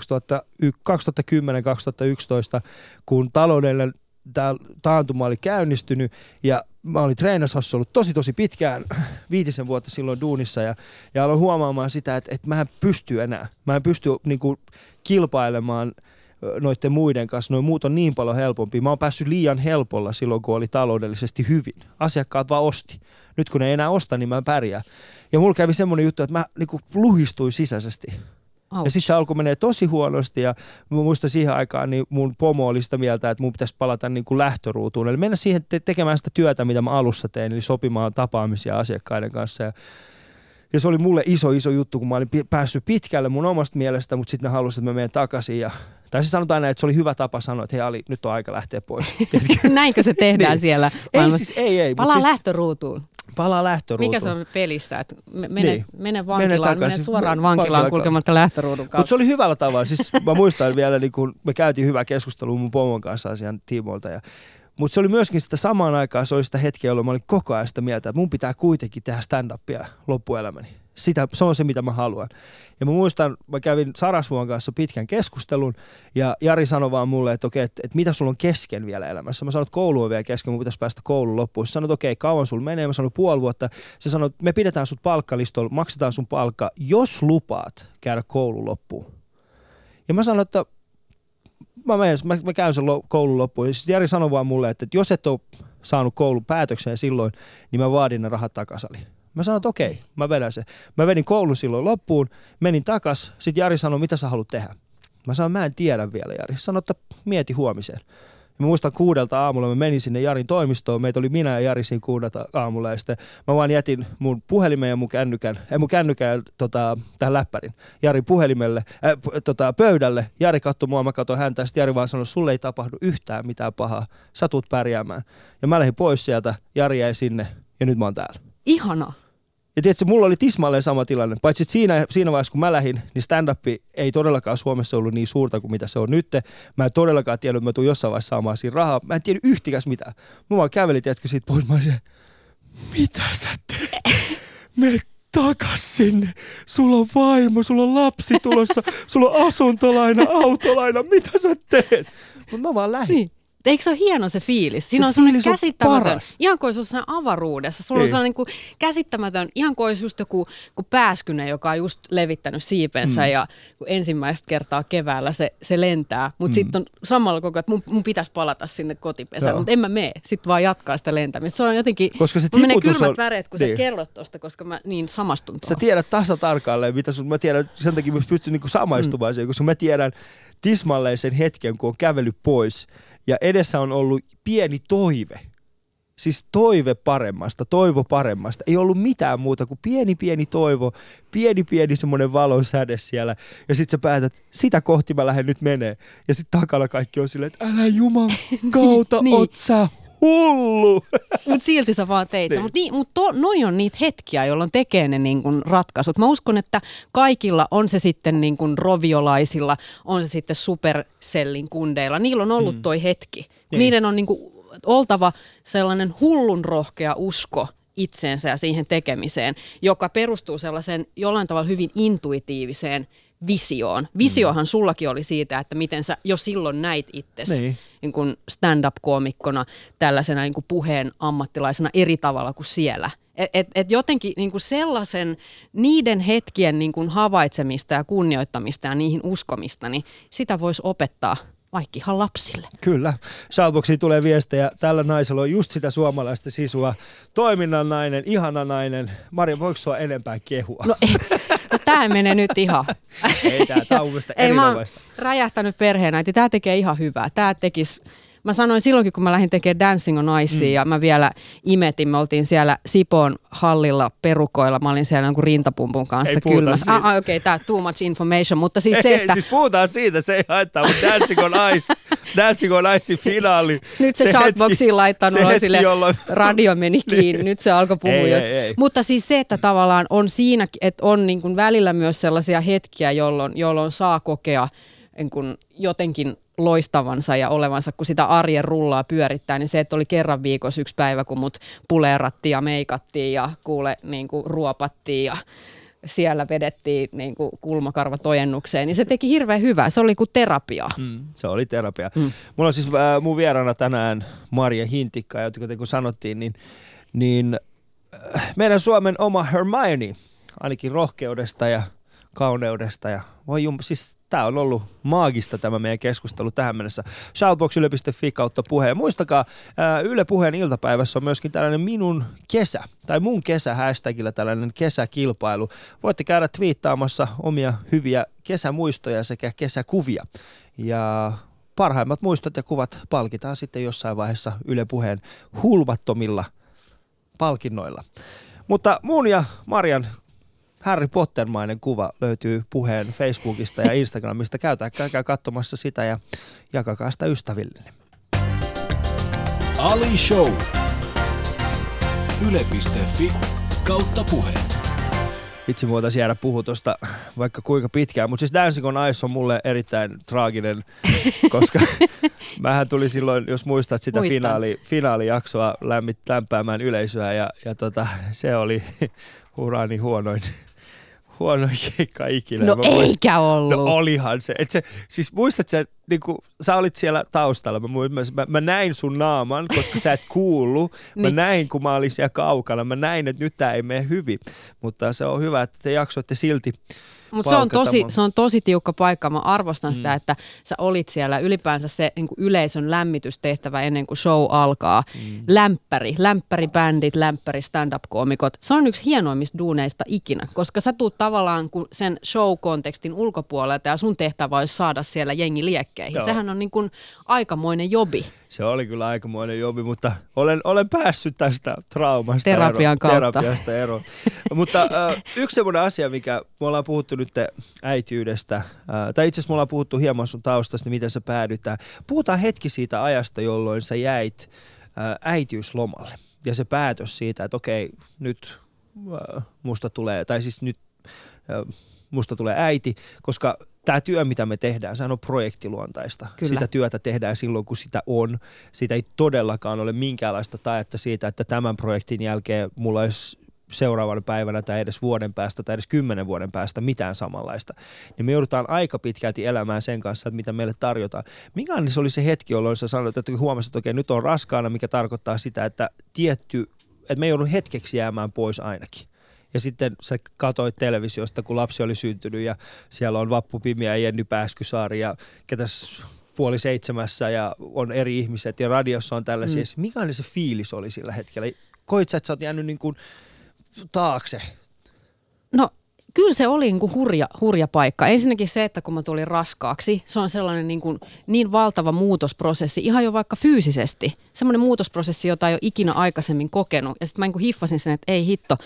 Speaker 3: kun taloudellinen tämä taantuma oli käynnistynyt ja mä olin treenashossa ollut tosi tosi pitkään, viitisen vuotta silloin duunissa ja, ja aloin huomaamaan sitä, että, että mä en pysty enää. Mä en pysty niin kuin, kilpailemaan noiden muiden kanssa. Noin muut on niin paljon helpompi. Mä oon päässyt liian helpolla silloin, kun oli taloudellisesti hyvin. Asiakkaat vaan osti. Nyt kun ei enää osta, niin mä pärjään. Ja mulla kävi semmoinen juttu, että mä niin kuin, luhistuin sisäisesti. Ouch. Ja sitten se alkoi menee tosi huonosti ja mä muistan siihen aikaan, niin mun pomo oli sitä mieltä, että mun pitäisi palata niin kuin lähtöruutuun. Eli mennä siihen te- tekemään sitä työtä, mitä mä alussa tein, eli sopimaan tapaamisia asiakkaiden kanssa. Ja, ja se oli mulle iso, iso juttu, kun mä olin päässyt pitkälle mun omasta mielestä, mutta sitten ne halusivat, että mä menen takaisin. Ja, tai siis sanotaan näin, että se oli hyvä tapa sanoa, että hei Ali, nyt on aika lähteä pois.
Speaker 1: Näinkö se tehdään niin. siellä?
Speaker 3: Ei siis, ei, ei.
Speaker 1: Palaa
Speaker 3: siis,
Speaker 1: lähtöruutuun
Speaker 3: palaa lähtöruutuun.
Speaker 1: Mikä se on pelistä? Että mene, niin. mene vankilaan, mene, mene suoraan vankilaan vankila. kulkematta lähtöruudun kautta.
Speaker 3: Mutta se oli hyvällä tavalla. Siis mä muistan vielä, niin kun me käytiin hyvää keskustelua mun pomon kanssa asian tiimoilta. Ja, mutta se oli myöskin sitä samaan aikaan, se oli sitä hetkeä, jolloin mä olin koko ajan sitä mieltä, että mun pitää kuitenkin tehdä stand-upia loppuelämäni sitä, se on se, mitä mä haluan. Ja mä muistan, mä kävin Sarasvuon kanssa pitkän keskustelun ja Jari sanoi vaan mulle, että okei, että, että mitä sulla on kesken vielä elämässä. Mä sanoin, että koulu on vielä kesken, mun pitäisi päästä koulun loppuun. Se sanoi, että okei, kauan sulla menee. Mä sanoin puoli vuotta. Se sanoi, että me pidetään sut palkkalistolla, maksetaan sun palkka, jos lupaat käydä koulun loppuun. Ja mä sanoin, että mä, menen, mä, mä käyn sen koulun loppuun. Ja sitten Jari sanoi vaan mulle, että, että jos et ole saanut koulun päätökseen silloin, niin mä vaadin ne rahat takaisin. Mä sanoin, että okei, mä vedän se. Mä vedin koulun silloin loppuun, menin takas, sitten Jari sanoi, mitä sä haluat tehdä. Mä sanoin, mä en tiedä vielä Jari. Sanoi, että mieti huomiseen. Ja mä muistan kuudelta aamulla, mä menin sinne Jarin toimistoon, meitä oli minä ja Jari siinä kuudelta aamulla, ja sitten mä vaan jätin mun puhelimen ja mun kännykän, ei mun kännykän tota, tähän läppärin, Jari puhelimelle, äh, tota, pöydälle, Jari katsoi mua, mä katsoin häntä, ja sitten Jari vaan sanoi, sulle ei tapahdu yhtään mitään pahaa, sä tuut pärjäämään. Ja mä lähdin pois sieltä, Jari jäi sinne, ja nyt mä oon täällä.
Speaker 1: Ihana.
Speaker 3: Ja tiedätkö, mulla oli tismalleen sama tilanne. Paitsi että siinä, siinä vaiheessa, kun mä lähdin, niin stand-up ei todellakaan Suomessa ollut niin suurta kuin mitä se on nyt. Mä en todellakaan tiennyt, että mä tuun jossain vaiheessa saamaan siinä rahaa. Mä en tiedä yhtikäs mitään. Mä vaan kävelin, tiedätkö, siitä pois. Mä olisin, mitä sä teet? Me takas sinne. Sulla on vaimo, sulla on lapsi tulossa, sulla on asuntolaina, autolaina. Mitä sä teet? Mutta mä vaan lähdin. Niin.
Speaker 1: Eikö se ole hieno se fiilis? Siinä se on sellainen käsittämätön, paras. ihan kuin olisi avaruudessa. Sulla on sellainen niin kuin käsittämätön, ihan kuin olisi just joku kuin pääskyne, joka on just levittänyt siipensä mm. ja kun ensimmäistä kertaa keväällä se, se lentää. Mutta mm. sitten on samalla koko ajan, että mun, mun pitäisi palata sinne kotipesään, mutta en mä mene. Sitten vaan jatkaa sitä lentämistä. Se on jotenkin,
Speaker 3: koska se
Speaker 1: menee kylmät on... väreet, kun niin. sä kerrot tuosta, koska mä niin samastun
Speaker 3: tuohon. Sä tiedät tasa tarkalleen, mitä sun, mä tiedän, sen takia mä pystyn niinku samaistumaan mm. siihen, koska mä tiedän tismalleen sen hetken, kun on kävellyt pois – ja edessä on ollut pieni toive. Siis toive paremmasta, toivo paremmasta. Ei ollut mitään muuta kuin pieni pieni toivo, pieni pieni semmoinen valon säde siellä. Ja sit sä päätät, sitä kohti mä lähden nyt menee. Ja sit takana kaikki on silleen, että älä juman kautta niin. oot sä hullu.
Speaker 1: Mutta silti sä vaan teit niin. Mutta niin, mut noi on niitä hetkiä, jolloin tekee ne niin kun ratkaisut. Mä uskon, että kaikilla, on se sitten niin kun roviolaisilla, on se sitten supersellin kundeilla, niillä on ollut mm. toi hetki. Niin. Niiden on niin kun oltava sellainen hullun rohkea usko itseensä ja siihen tekemiseen, joka perustuu sellaiseen jollain tavalla hyvin intuitiiviseen visioon. Visiohan mm. sullakin oli siitä, että miten sä jo silloin näit itsesi niin. niin stand-up-koomikkona, tällaisena niin kuin puheen ammattilaisena eri tavalla kuin siellä. Et, et, et jotenkin niin kuin sellaisen, niiden hetkien niin kuin havaitsemista ja kunnioittamista ja niihin uskomista, niin sitä voisi opettaa vaikka ihan lapsille.
Speaker 3: Kyllä. Shoutboxiin tulee viestejä. Tällä naisella on just sitä suomalaista sisua. Toiminnan nainen, ihana nainen. Maria, voiko sua enempää kehua?
Speaker 1: No, no tämä menee nyt ihan.
Speaker 3: Ei, tämä on Ei, mä oon
Speaker 1: räjähtänyt perheenäiti. Tämä tekee ihan hyvää. Tämä tekisi Mä sanoin silloinkin, kun mä lähdin tekemään Dancing on Ice mm. ja mä vielä imetin, me oltiin siellä Sipoon hallilla perukoilla, mä olin siellä jonkun rintapumpun kanssa kylmässä. Ah, ah, okei, okay, tää too much information, mutta siis se, että...
Speaker 3: Ei, siis puhutaan siitä, se ei haittaa, mutta Dancing on Ice, Dancing on Ice finaali.
Speaker 1: Nyt se, se shoutboxiin laittanut se sille, jolloin... radio meni kiinni, nyt se alkoi puhua ei, ei, ei. Mutta siis se, että tavallaan on siinä, että on niin kuin välillä myös sellaisia hetkiä, jolloin, jolloin saa kokea niin kuin jotenkin loistavansa ja olevansa, kun sitä arjen rullaa pyörittää, niin se, että oli kerran viikossa yksi päivä, kun mut puleerattiin ja meikattiin ja kuule niin kuin ruopattiin ja siellä vedettiin niin kuin kulmakarvatojennukseen, niin se teki hirveän hyvää. Se oli kuin terapia.
Speaker 3: Mm, se oli terapia. Mm. Mulla on siis äh, mun vieraana tänään Maria Hintikka, ja kuten kun sanottiin, niin, niin äh, meidän Suomen oma Hermione, ainakin rohkeudesta ja kauneudesta ja voi jum, siis tämä on ollut maagista tämä meidän keskustelu tähän mennessä. Shoutbox.yle.fi kautta puheen. Muistakaa, Yle Puheen iltapäivässä on myöskin tällainen minun kesä, tai mun kesä hashtagillä tällainen kesäkilpailu. Voitte käydä twiittaamassa omia hyviä kesämuistoja sekä kesäkuvia. Ja parhaimmat muistot ja kuvat palkitaan sitten jossain vaiheessa Yle Puheen hulvattomilla palkinnoilla. Mutta muun ja Marian Harry Potter-mainen kuva löytyy puheen Facebookista ja Instagramista. Käytää, käykää katsomassa sitä ja jakakaa sitä ystävillinen.
Speaker 2: Ali Show. Yle.fi kautta puheen.
Speaker 3: Vitsi, voitaisiin jäädä puhua tuosta vaikka kuinka pitkään, mutta siis Dancing on Ice on mulle erittäin traaginen, koska mähän tuli silloin, jos muistat sitä finaali, finaalijaksoa lämmit, lämpäämään yleisöä ja, ja tota, se oli urani huonoin huono keikka ikinä.
Speaker 1: No
Speaker 3: mä
Speaker 1: eikä muistin, no ollut.
Speaker 3: No olihan se. Et se siis muistat sä, niin kun, sä olit siellä taustalla, mä, mä, mä, näin sun naaman, koska sä et kuullut. Mä niin. näin, kun mä olin siellä kaukana. Mä näin, että nyt tää ei mene hyvin. Mutta se on hyvä, että te jaksoitte silti
Speaker 1: mutta se, on tosi, se on tosi tiukka paikka. Mä arvostan mm. sitä, että sä olit siellä. Ylipäänsä se niin kuin yleisön lämmitystehtävä ennen kuin show alkaa. Mm. Lämpäri, lämpäribändit, lämpäri stand-up-koomikot. Se on yksi hienoimmista duuneista ikinä, koska sä tuut tavallaan sen show-kontekstin ulkopuolelta ja sun tehtävä olisi saada siellä jengi liekkeihin. Joo. Sehän on niin kuin aikamoinen jobi
Speaker 3: se oli kyllä aikamoinen jobi, mutta olen, olen päässyt tästä traumasta
Speaker 1: Terapian ero, kautta.
Speaker 3: terapiasta eroon. mutta äh, yksi semmoinen asia, mikä me ollaan puhuttu nyt äityydestä, äh, tai itse asiassa me ollaan puhuttu hieman sun taustasta, niin miten sä päädytään. Puhutaan hetki siitä ajasta, jolloin sä jäit äh, äitiyslomalle. Ja se päätös siitä, että okei, nyt äh, musta tulee, tai siis nyt äh, musta tulee äiti, koska tämä työ, mitä me tehdään, sehän on projektiluontaista. Kyllä. Sitä työtä tehdään silloin, kun sitä on. Siitä ei todellakaan ole minkäänlaista taetta siitä, että tämän projektin jälkeen mulla olisi seuraavana päivänä tai edes vuoden päästä tai edes kymmenen vuoden päästä mitään samanlaista. Niin me joudutaan aika pitkälti elämään sen kanssa, että mitä meille tarjotaan. Minkälainen se oli se hetki, jolloin sä sanoit, että huomasit, että okei, nyt on raskaana, mikä tarkoittaa sitä, että tietty, että me joudun hetkeksi jäämään pois ainakin. Ja sitten sä katsoit televisiosta, kun lapsi oli syntynyt ja siellä on Vappu Pimiä ja Jenny Pääskysaari ja ketäs puoli seitsemässä ja on eri ihmiset ja radiossa on tällaisia. Mm. Mikä se fiilis oli sillä hetkellä? Koit sä, että sä oot jäänyt niin kuin taakse?
Speaker 1: No kyllä se oli niin kuin hurja, hurja paikka. Ensinnäkin se, että kun mä tulin raskaaksi, se on sellainen niin, kuin, niin valtava muutosprosessi, ihan jo vaikka fyysisesti. Semmoinen muutosprosessi, jota ei ole ikinä aikaisemmin kokenut. Ja sitten mä niin kuin hiffasin sen, että ei hitto,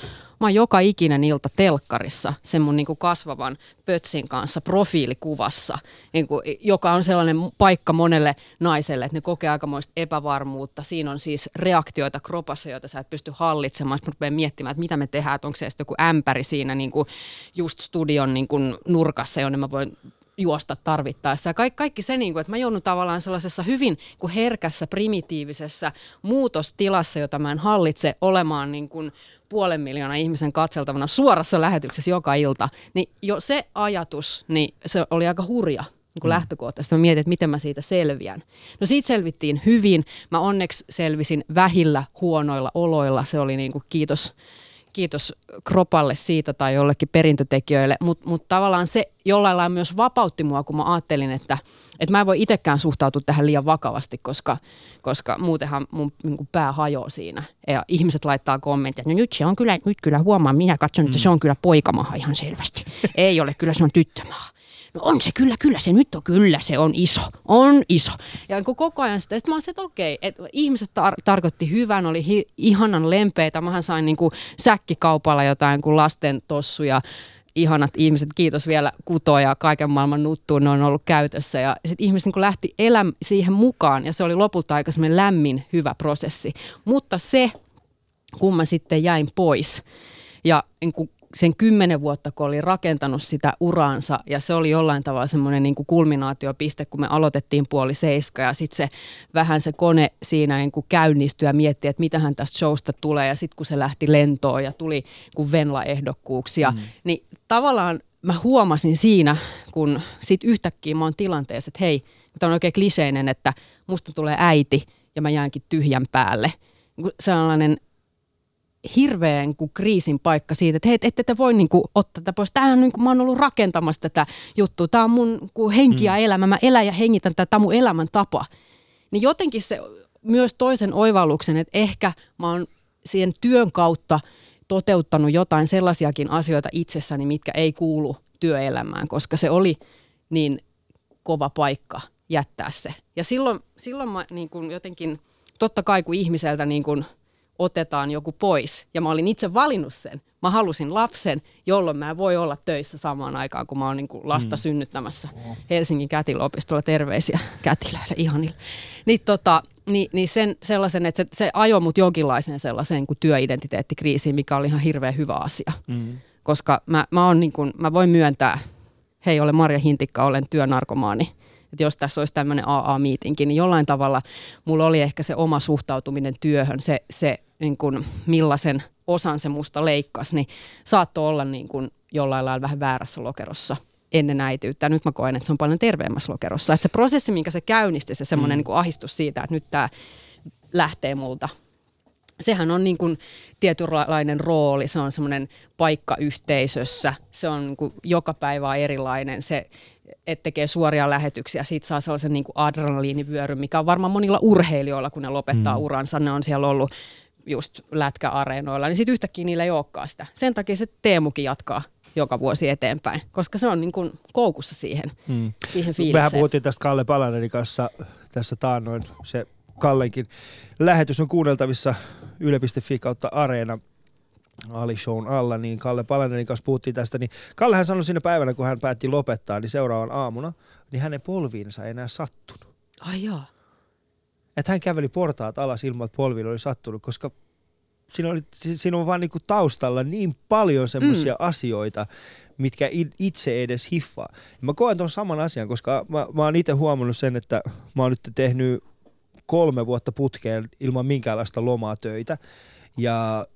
Speaker 1: Mä oon joka ikinen ilta telkkarissa sen mun niin kuin kasvavan pötsin kanssa profiilikuvassa, niin kuin, joka on sellainen paikka monelle naiselle, että ne kokee aikamoista epävarmuutta. Siinä on siis reaktioita kropassa, joita sä et pysty hallitsemaan. Sitten rupeaa miettimään, että mitä me tehdään, että onko se joku ämpäri siinä niin kuin just studion niin kuin nurkassa, jonne mä voin juosta tarvittaessa. Ja kaikki, kaikki se, niin kuin, että mä joudun tavallaan sellaisessa hyvin kuin herkässä, primitiivisessä muutostilassa, jota mä en hallitse, olemaan niin kuin puolen miljoonaa ihmisen katseltavana suorassa lähetyksessä joka ilta, niin jo se ajatus, niin se oli aika hurja niin kuin mm. lähtökohtaisesti. Mä mietin, että miten mä siitä selviän. No siitä selvittiin hyvin. Mä onneksi selvisin vähillä huonoilla oloilla. Se oli niin kuin kiitos kiitos kropalle siitä tai jollekin perintötekijöille, mutta mut tavallaan se jollain lailla myös vapautti mua, kun mä ajattelin, että, että mä en voi itsekään suhtautua tähän liian vakavasti, koska, koska muutenhan mun niin pää hajoaa siinä. Ja ihmiset laittaa kommentteja, että no nyt se on kyllä, nyt kyllä huomaan, minä katson, että mm. se on kyllä poikamaha ihan selvästi. Ei ole, kyllä se on tyttömaha no on se kyllä, kyllä se nyt on, kyllä se on iso, on iso. Ja kun koko ajan sitä, sitten mä olisin, että okei, että ihmiset tar- tarkoitti hyvän, oli hi- ihanan lempeitä. Mähän sain niin kuin säkkikaupalla jotain kuin lasten tossuja, ihanat ihmiset, kiitos vielä kutoja ja kaiken maailman nuttuun, ne on ollut käytössä. Ja sitten ihmiset niin lähti eläm siihen mukaan ja se oli lopulta aika lämmin, hyvä prosessi. Mutta se, kun mä sitten jäin pois ja niin sen kymmenen vuotta, kun oli rakentanut sitä uraansa ja se oli jollain tavalla semmoinen niin kuin kulminaatiopiste, kun me aloitettiin puoli seiska ja sitten se vähän se kone siinä niin kuin käynnistyi ja mietti, että mitähän tästä showsta tulee ja sitten kun se lähti lentoon ja tuli kuin Venla-ehdokkuuksia, mm. niin tavallaan mä huomasin siinä, kun sitten yhtäkkiä mä oon tilanteessa, että hei, tämä on oikein kliseinen, että musta tulee äiti ja mä jäänkin tyhjän päälle. Sellainen hirveän kuin kriisin paikka siitä, että hei, ette te voi niin kuin, ottaa tätä pois. Tämähän niin kuin, mä oon ollut rakentamassa tätä juttua. Tämä on mun kuin henki ja mm. elämä. Mä elän ja hengitän tätä. Tämä on mun elämäntapa. Niin jotenkin se myös toisen oivalluksen, että ehkä mä oon siihen työn kautta toteuttanut jotain sellaisiakin asioita itsessäni, mitkä ei kuulu työelämään, koska se oli niin kova paikka jättää se. Ja silloin, silloin mä niin kuin jotenkin, totta kai kun ihmiseltä niin kuin – otetaan joku pois. Ja mä olin itse valinnut sen. Mä halusin lapsen, jolloin mä voi olla töissä samaan aikaan, kun mä oon niin kuin lasta mm. synnyttämässä Helsingin kätilöopistolla. Terveisiä kätilöille, ihanille. Niin, tota, niin, niin sen, sellaisen, että se, se ajoi mut jonkinlaiseen sellaiseen kuin työidentiteettikriisiin, mikä oli ihan hirveän hyvä asia. Mm. Koska mä, mä, on niin kuin, mä voin myöntää, hei, olen Marja Hintikka, olen työnarkomaani että jos tässä olisi tämmöinen AA-miitinki, niin jollain tavalla mulla oli ehkä se oma suhtautuminen työhön, se, se niin kuin millaisen osan se musta leikkasi, niin saattoi olla niin kuin jollain lailla vähän väärässä lokerossa ennen äityyttä. Nyt mä koen, että se on paljon terveemmässä lokerossa. Että se prosessi, minkä se käynnisti, se semmoinen mm. niin ahistus siitä, että nyt tämä lähtee multa sehän on niin kuin tietynlainen rooli, se on semmoinen paikka yhteisössä, se on niin kuin joka päivä erilainen, se että tekee suoria lähetyksiä, siitä saa sellaisen niin kuin adrenaliinivyöryn, mikä on varmaan monilla urheilijoilla, kun ne lopettaa mm. uransa, ne on siellä ollut just lätkäareenoilla, niin sitten yhtäkkiä niillä ei olekaan sitä. Sen takia se Teemukin jatkaa joka vuosi eteenpäin, koska se on niin kuin koukussa siihen, mm. siihen fiilikseen.
Speaker 3: Mehän puhuttiin tästä Kalle Palanerin kanssa tässä taannoin. Se Kallenkin lähetys on kuunneltavissa yle.fi kautta Areena Ali Shown alla, niin Kalle Palanerin kanssa puhuttiin tästä, niin Kallehan sanoi siinä päivänä, kun hän päätti lopettaa, niin seuraavan aamuna, niin hänen polviinsa ei enää sattunut.
Speaker 1: Ai joo.
Speaker 3: Että hän käveli portaat alas ilman, että polviin oli sattunut, koska siinä, oli, siinä on vaan niinku taustalla niin paljon semmoisia mm. asioita, mitkä itse edes hiffaa. Ja mä koen tuon saman asian, koska mä, mä oon itse huomannut sen, että mä oon nyt tehnyt kolme vuotta putkeen ilman minkäänlaista lomaa töitä. Ja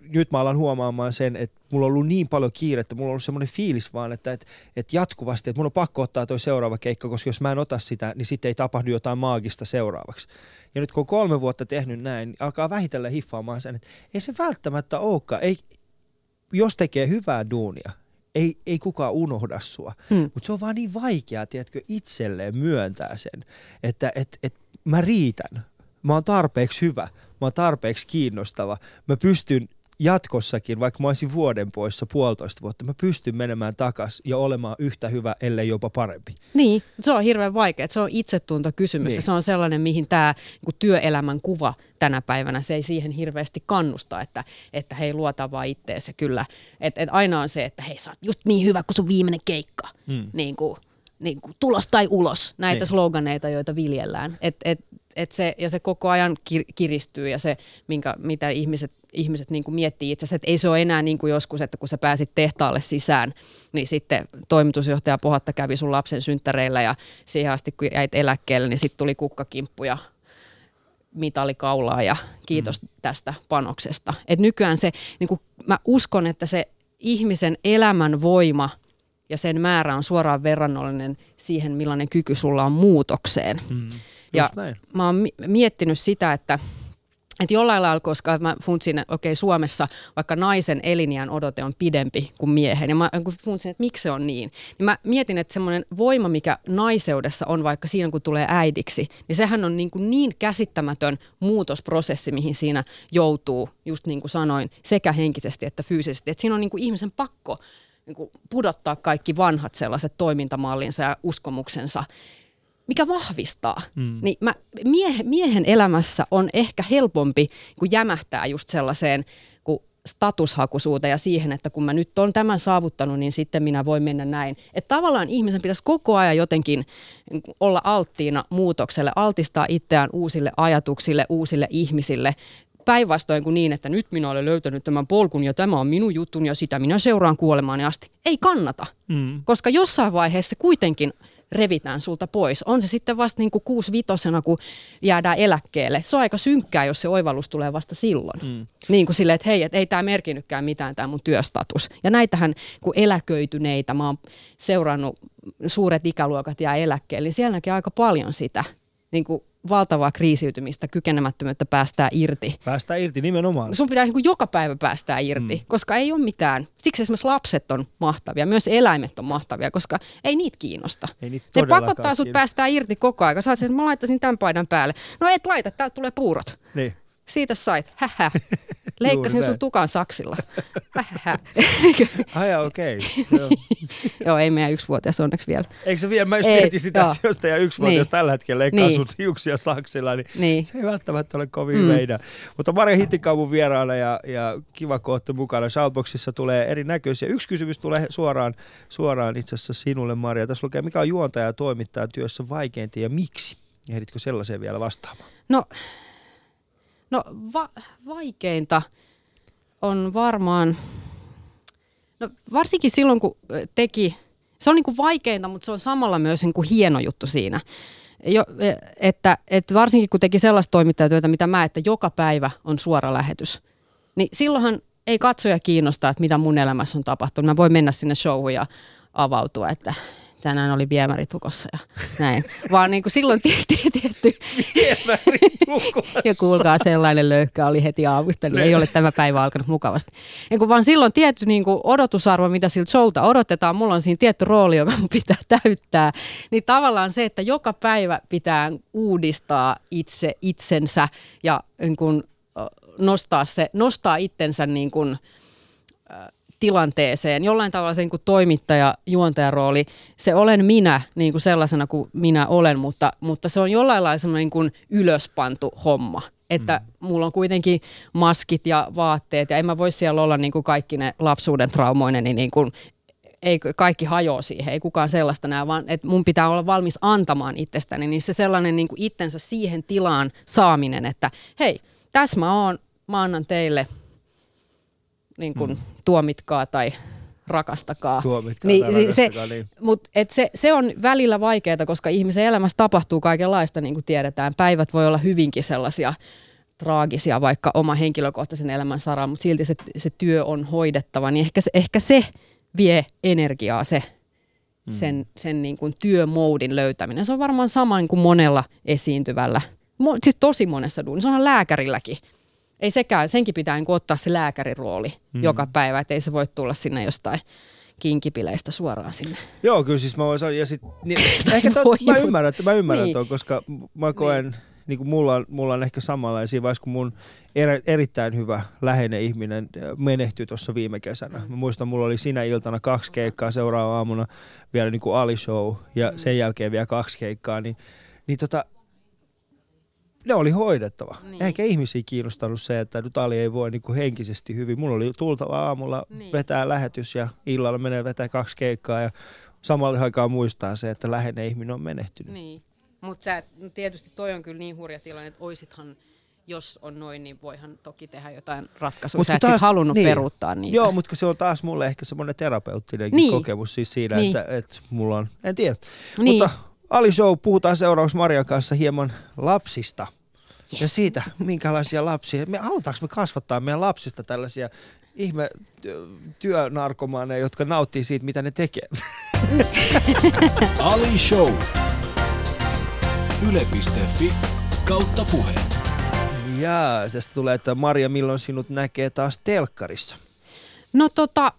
Speaker 3: nyt mä alan huomaamaan sen, että mulla on ollut niin paljon kiirettä, mulla on ollut semmoinen fiilis vaan, että, että, että jatkuvasti, että mun on pakko ottaa toi seuraava keikka, koska jos mä en ota sitä, niin sitten ei tapahdu jotain maagista seuraavaksi. Ja nyt kun on kolme vuotta tehnyt näin, niin alkaa vähitellen hiffaamaan sen, että ei se välttämättä olekaan. Ei, jos tekee hyvää duunia, ei, ei kukaan unohda sua. Hmm. Mutta se on vaan niin vaikeaa, tiedätkö, itselleen myöntää sen, että et, et mä riitän, mä oon tarpeeksi hyvä, mä oon tarpeeksi kiinnostava, mä pystyn jatkossakin, vaikka mä olisin vuoden poissa puolitoista vuotta, mä pystyn menemään takas ja olemaan yhtä hyvä, ellei jopa parempi.
Speaker 1: Niin, se on hirveän vaikea. Se on itsetuntokysymys niin. ja se on sellainen, mihin tämä niin työelämän kuva tänä päivänä, se ei siihen hirveästi kannusta, että, että hei luota vaan itteensä kyllä. Et, et aina on se, että hei sä oot just niin hyvä kuin sun viimeinen keikka. Hmm. Niin kuin, niin kuin, tulos tai ulos, näitä niin. sloganeita, joita viljellään. Et, et, et se, ja se koko ajan kir, kiristyy ja se, minkä, mitä ihmiset, ihmiset niin kuin miettii itse että ei se ole enää niin kuin joskus, että kun sä pääsit tehtaalle sisään, niin sitten toimitusjohtaja Pohatta kävi sun lapsen synttäreillä ja siihen asti kun jäit eläkkeelle, niin sitten tuli kukkakimppu ja mitalikaulaa ja kiitos mm. tästä panoksesta. Et nykyään se, niin kuin mä uskon, että se ihmisen elämän voima ja sen määrä on suoraan verrannollinen siihen, millainen kyky sulla on muutokseen. Mm. Ja näin. mä oon miettinyt sitä, että että jollain lailla, koska mä funtsin, että okei Suomessa vaikka naisen eliniän odote on pidempi kuin miehen, ja mä funtsin, että miksi se on niin, niin mä mietin, että semmoinen voima, mikä naiseudessa on vaikka siinä, kun tulee äidiksi, niin sehän on niin, kuin niin käsittämätön muutosprosessi, mihin siinä joutuu, just niin kuin sanoin, sekä henkisesti että fyysisesti. Että siinä on niin kuin ihmisen pakko niin kuin pudottaa kaikki vanhat sellaiset toimintamallinsa ja uskomuksensa mikä vahvistaa. Mm. Niin mä, mie, miehen elämässä on ehkä helpompi kun jämähtää just sellaiseen statushakuisuuteen ja siihen, että kun mä nyt on tämän saavuttanut, niin sitten minä voin mennä näin. Että tavallaan ihmisen pitäisi koko ajan jotenkin olla alttiina muutokselle, altistaa itseään uusille ajatuksille, uusille ihmisille, päinvastoin kuin niin, että nyt minä olen löytänyt tämän polkun ja tämä on minun juttuni ja sitä minä seuraan kuolemaani asti. Ei kannata,
Speaker 3: Mm.
Speaker 1: koska jossain vaiheessa kuitenkin revitään sulta pois. On se sitten vasta niin kuin kuusi vitosena, kun jäädään eläkkeelle. Se on aika synkkää, jos se oivallus tulee vasta silloin. Mm. Niin kuin silleen, että hei, et ei tämä merkinnytkään mitään tämä mun työstatus. Ja näitähän, kun eläköityneitä, mä oon seurannut suuret ikäluokat jää eläkkeelle, niin siellä näkee aika paljon sitä niin kuin valtavaa kriisiytymistä, kykenemättömyyttä päästää irti.
Speaker 3: Päästään irti nimenomaan.
Speaker 1: Sun pitää niin kuin joka päivä päästää irti, mm. koska ei ole mitään. Siksi esimerkiksi lapset on mahtavia, myös eläimet on mahtavia, koska ei niitä kiinnosta.
Speaker 3: Ei niitä
Speaker 1: ne pakottaa sut päästää irti koko ajan. Sä että mä laittaisin tämän paidan päälle. No et laita, täältä tulee puurot.
Speaker 3: Niin.
Speaker 1: Siitä sait. Hähä. Leikkasin sun tukan saksilla.
Speaker 3: Ai okei. Okay.
Speaker 1: Joo, ei meidän yksivuotias onneksi vielä.
Speaker 3: Eikö se vielä, mä just
Speaker 1: Ei,
Speaker 3: mietin sitä,
Speaker 1: joo.
Speaker 3: että jos teidän yksivuotias
Speaker 1: Niin.
Speaker 3: tällä hetkellä leikkaa
Speaker 1: Niin.
Speaker 3: sun hiuksia saksilla, niin,
Speaker 1: Niin.
Speaker 3: se ei välttämättä ole kovin
Speaker 1: Mm.
Speaker 3: idea. Mutta Maria Hittikaavun vieraana ja, ja kiva kohta mukana. Shoutboxissa tulee erinäköisiä. Yksi kysymys tulee suoraan, suoraan itse asiassa sinulle, Maria. Tässä lukee, mikä on juontaja ja toimittajan työssä vaikeinta ja miksi? Ehditkö sellaiseen vielä vastaamaan?
Speaker 1: No, no va- vaikeinta on varmaan, no varsinkin silloin kun teki, se on niin kuin vaikeinta, mutta se on samalla myös niin kuin hieno juttu siinä. Jo, että, että varsinkin kun teki sellaista toimittajatyötä, mitä mä, että joka päivä on suora lähetys, niin silloinhan ei katsoja kiinnosta, että mitä mun elämässä on tapahtunut. Mä voin mennä sinne showhun ja avautua, että tänään oli viemäri tukossa ja näin. Vaan niin kuin silloin tietty, tietty ja kuulkaa, sellainen löyhkä oli heti aamusta, niin ei ole tämä päivä alkanut mukavasti. Ja kun vaan silloin tietty niin kuin odotusarvo, mitä siltä showlta odotetaan, mulla on siinä tietty rooli, joka mun pitää täyttää, niin tavallaan se, että joka päivä pitää uudistaa itse itsensä ja niin kuin, nostaa, se, nostaa itsensä niin kuin, tilanteeseen. Jollain tavalla se niin kuin toimittaja, juontajarooli, se olen minä niin kuin sellaisena kuin minä olen, mutta, mutta se on jollain lailla semmoinen niin kuin ylöspantu homma. Että mm. mulla on kuitenkin maskit ja vaatteet ja en mä voi siellä olla niin kuin kaikki ne lapsuuden traumoinen, niin, niin kuin, ei kaikki hajoa siihen, ei kukaan sellaista näe, vaan että mun pitää olla valmis antamaan itsestäni, niin se sellainen niin kuin itsensä siihen tilaan saaminen, että hei, tässä mä oon, mä annan teille niin kuin, mm. tuomitkaa tai rakastakaa.
Speaker 3: Tuomitkaa tai
Speaker 1: si-
Speaker 3: rakastakaa, niin.
Speaker 1: Mut et se, se on välillä vaikeaa, koska ihmisen elämässä tapahtuu kaikenlaista, niin kuin tiedetään. Päivät voi olla hyvinkin sellaisia traagisia, vaikka oma henkilökohtaisen elämän saralla, mutta silti se, se työ on hoidettava, niin ehkä se, ehkä se vie energiaa, se, mm. sen, sen niin kuin työmoodin löytäminen. Se on varmaan sama niin kuin monella esiintyvällä, Mo, siis tosi monessa duunissa, se onhan lääkärilläkin. Ei sekään, senkin pitää niin ottaa se lääkärirooli mm. joka päivä, että ei se voi tulla sinne jostain kinkipileistä suoraan sinne.
Speaker 3: Joo, kyllä siis mä voin sanoa, ja sit, niin, ehkä tot, mä ymmärrän, että mä ymmärrän
Speaker 1: Niin.
Speaker 3: tuon, koska mä koen, niin. niin kuin mulla, on, mulla on ehkä samanlainen siinä vaiheessa, kun mun er, erittäin hyvä läheinen ihminen menehtyi tuossa viime kesänä. Mä muistan, mulla oli sinä iltana kaksi keikkaa, seuraava aamuna vielä niin kuin Ali-show ja sen jälkeen vielä kaksi keikkaa, niin, niin tota, ne oli hoidettava.
Speaker 1: Niin.
Speaker 3: Eikä ihmisiä kiinnostanut se, että nyt Ali ei voi niin kuin henkisesti hyvin. Mulla oli tultava aamulla
Speaker 1: Niin.
Speaker 3: vetää lähetys ja illalla menee vetää kaksi keikkaa ja samalla aikaa muistaa se, että läheinen ihminen on menehtynyt.
Speaker 1: Niin, mutta tietysti toi on kyllä niin hurja tilanne, että oisithan, jos on noin, niin voihan toki tehdä jotain ratkaisuja.
Speaker 3: Mut
Speaker 1: Sä et
Speaker 3: taas-
Speaker 1: halunnut
Speaker 3: niin.
Speaker 1: peruuttaa niitä.
Speaker 3: Joo, mutta se on taas mulle ehkä semmoinen terapeuttinenkin
Speaker 1: Niin.
Speaker 3: kokemus siis siinä,
Speaker 1: niin.
Speaker 3: että, että mulla on, en tiedä.
Speaker 1: Niin.
Speaker 3: Mutta Ali Show, puhutaan seuraavaksi Marian kanssa hieman lapsista.
Speaker 1: Yes.
Speaker 3: Ja siitä, minkälaisia lapsia. Me, halutaanko me kasvattaa meidän lapsista tällaisia ihme työ- työnarkomaaneja, jotka nauttii siitä, mitä ne tekee.
Speaker 2: Ali Show. Yle.fi kautta puhe.
Speaker 3: Ja tästä tulee, että Maria, milloin sinut näkee taas telkkarissa?
Speaker 1: No tota,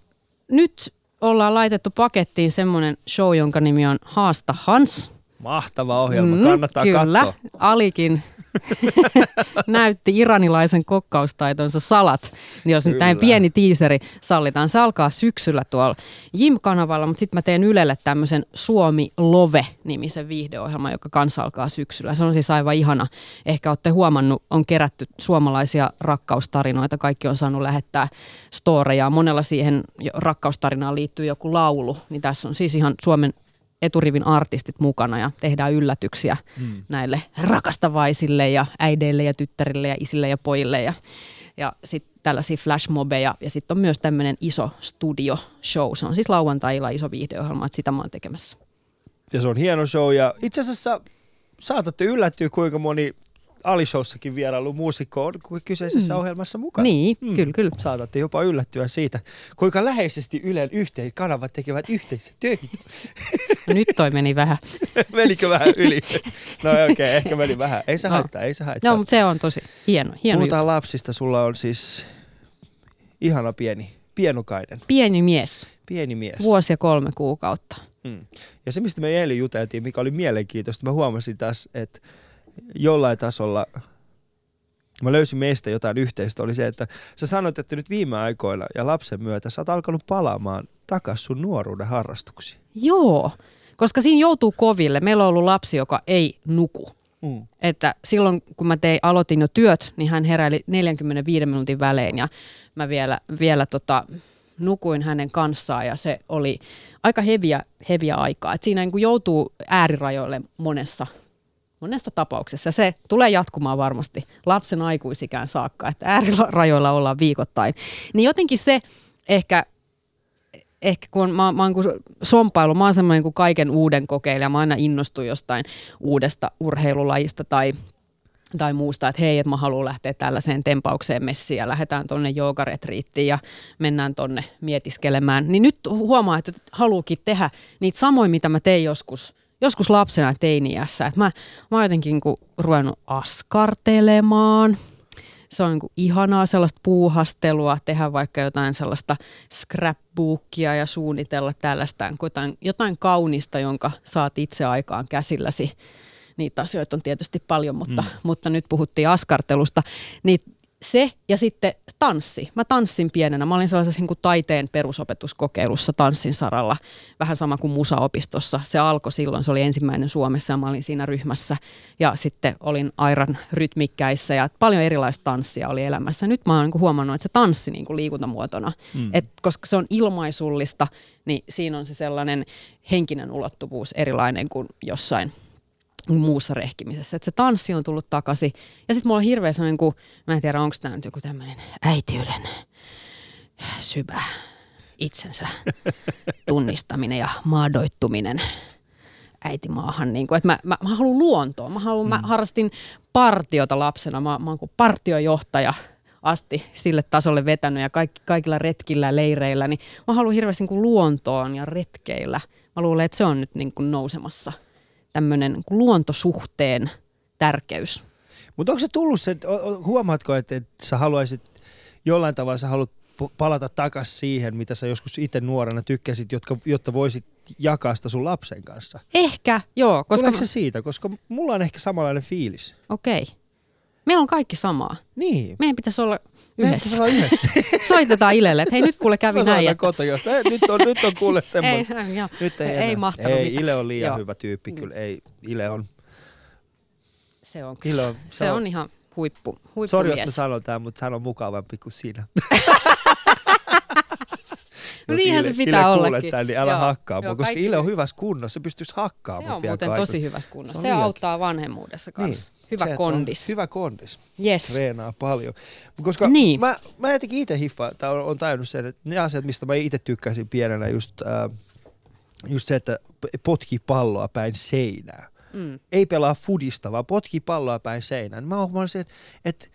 Speaker 1: nyt ollaan laitettu pakettiin semmoinen show, jonka nimi on Haasta Hans.
Speaker 3: Mahtava ohjelma, kannattaa
Speaker 1: Mm, kyllä.
Speaker 3: katsoa.
Speaker 1: Alikin näytti iranilaisen kokkaustaitonsa salat. Niin jos nyt näin pieni tiiseri sallitaan. Se alkaa syksyllä tuolla Jim-kanavalla, mutta sitten mä teen Ylelle tämmöisen Suomi Love-nimisen viihdeohjelman, joka kanssa alkaa syksyllä. Se on siis aivan ihana. Ehkä olette huomannut, on kerätty suomalaisia rakkaustarinoita. Kaikki on saanut lähettää storeja. Monella siihen rakkaustarinaan liittyy joku laulu. Niin tässä on siis ihan Suomen eturivin artistit mukana ja tehdään yllätyksiä mm. näille rakastavaisille ja äideille ja tyttärille ja isille ja pojille ja, ja sitten tällaisia flashmobeja ja sitten on myös tämmöinen iso studio show. Se on siis lauantailla iso viihdeohjelma, että sitä mä oon tekemässä.
Speaker 3: Ja se on hieno show ja itse asiassa saatatte yllättyä, kuinka moni Alishowssakin vierailu muusikko on kyseisessä mm. ohjelmassa mukana.
Speaker 1: Niin, mm. kyllä, kyllä.
Speaker 3: Saatatte jopa yllättyä siitä, kuinka läheisesti Ylen yhteen kanavat tekevät yhteisiä töitä.
Speaker 1: No nyt toi meni vähän.
Speaker 3: Menikö vähän yli? No okei, okay, ehkä meni vähän. Ei se no. haittaa, ei se haittaa.
Speaker 1: No, mutta se on tosi hieno, hieno
Speaker 3: Puhutaan juttu. lapsista, sulla on siis ihana pieni, pienukainen.
Speaker 1: Pieni mies.
Speaker 3: Pieni mies.
Speaker 1: Vuosi ja kolme kuukautta.
Speaker 3: Mm. Ja se, mistä me eilen juteltiin, mikä oli mielenkiintoista, mä huomasin taas, että jollain tasolla mä löysin meistä jotain yhteistä, oli se, että sä sanoit, että nyt viime aikoina ja lapsen myötä sä oot alkanut palaamaan takas sun nuoruuden harrastuksiin.
Speaker 1: Joo, koska siinä joutuu koville. Meillä on ollut lapsi, joka ei nuku. Mm. Että silloin, kun mä tein, aloitin jo työt, niin hän heräili 45 minuutin välein ja mä vielä, vielä tota, nukuin hänen kanssaan ja se oli aika heviä, heviä aikaa. Et siinä niin joutuu äärirajoille monessa monessa tapauksessa. Se tulee jatkumaan varmasti lapsen aikuisikään saakka, että äärirajoilla ollaan viikoittain. Niin jotenkin se ehkä, ehkä kun mä, mä oon sompailu, mä oon semmoinen kuin kaiken uuden kokeilija, mä aina innostun jostain uudesta urheilulajista tai tai muusta, että hei, että mä haluan lähteä tällaiseen tempaukseen messiin ja lähdetään tonne joogaretriittiin ja mennään tonne mietiskelemään. Niin nyt huomaa, että haluukin tehdä niitä samoja, mitä mä tein joskus – joskus lapsena teiniässä, että mä, mä oon jotenkin niin ruvennut askartelemaan. Se on niin ihanaa sellaista puuhastelua, tehdä vaikka jotain sellaista scrapbookia ja suunnitella tällaista jotain, jotain kaunista, jonka saat itse aikaan käsilläsi. Niitä asioita on tietysti paljon, mutta, mm. mutta nyt puhuttiin askartelusta. Niin se ja sitten tanssi. Mä tanssin pienenä. Mä olin sellaisessa niin kuin taiteen perusopetuskokeilussa tanssin saralla, vähän sama kuin musaopistossa. Se alkoi silloin, se oli ensimmäinen Suomessa ja mä olin siinä ryhmässä. Ja sitten olin Airan rytmikkäissä ja paljon erilaista tanssia oli elämässä. Nyt mä oon niin kuin huomannut, että se tanssi niin kuin liikuntamuotona, mm. et koska se on ilmaisullista, niin siinä on se sellainen henkinen ulottuvuus erilainen kuin jossain muussa rehkimisessä. Että se tanssi on tullut takaisin. Ja sitten mulla on hirveä sellainen, kun, mä en tiedä onko tämä nyt joku tämmöinen äitiyden syvä itsensä tunnistaminen ja maadoittuminen äitimaahan. Niin kuin, että mä, mä, mä haluan luontoa. Mä, haluan, mm. mä harrastin partiota lapsena. Mä, mä oon kuin partiojohtaja asti sille tasolle vetänyt ja kaikki, kaikilla retkillä ja leireillä. Niin mä haluan hirveästi niin kuin luontoon ja retkeillä. Mä luulen, että se on nyt niin kuin nousemassa – tämmöinen niin luontosuhteen tärkeys.
Speaker 3: Mutta onko se tullut se, huomaatko, että, että sä haluaisit jollain tavalla, sä haluat palata takaisin siihen, mitä sä joskus itse nuorena tykkäsit, jotka, jotta voisit jakaa sitä sun lapsen kanssa?
Speaker 1: Ehkä, joo.
Speaker 3: Koska Tuleeko se siitä? Koska mulla on ehkä samanlainen fiilis.
Speaker 1: Okei. Okay. Meillä on kaikki samaa.
Speaker 3: Niin.
Speaker 1: Meidän pitäisi olla yhdessä. Soitetaan Ilelle, että hei nyt kuule kävi näin. Että...
Speaker 3: Kota, jos, ei, nyt, on, nyt on kuule semmoinen.
Speaker 1: ei, joo. nyt ei, ei, ei mahtanut
Speaker 3: Ei, Ile on liian joo. hyvä tyyppi kyllä. Ei, Ile on.
Speaker 1: Se on, Ile on, se, se on, on ihan huippu, huippu
Speaker 3: Sori, jos mä sanon tämän, mutta hän on mukavampi kuin sinä.
Speaker 1: No niinhän se pitää
Speaker 3: Ile
Speaker 1: ollakin.
Speaker 3: Tämän, niin älä joo, hakkaa joo, koska Ile on hyvässä kunnossa, se pystyisi hakkaamaan.
Speaker 1: Se on muuten kaiku. tosi hyvässä kunnossa. Se, se auttaa vanhemmuudessa kanssa. Niin. Hyvä se, kondis.
Speaker 3: Hyvä kondis.
Speaker 1: Yes.
Speaker 3: Treenaa paljon. Koska niin. mä, mä jotenkin itse hiffaan, tai on, on tajunnut sen, että ne asiat, mistä mä itse tykkäsin pienenä, just, äh, just se, että potki palloa päin seinää. Mm. Ei pelaa fudista, vaan potki palloa päin seinään. Mä oon sen, että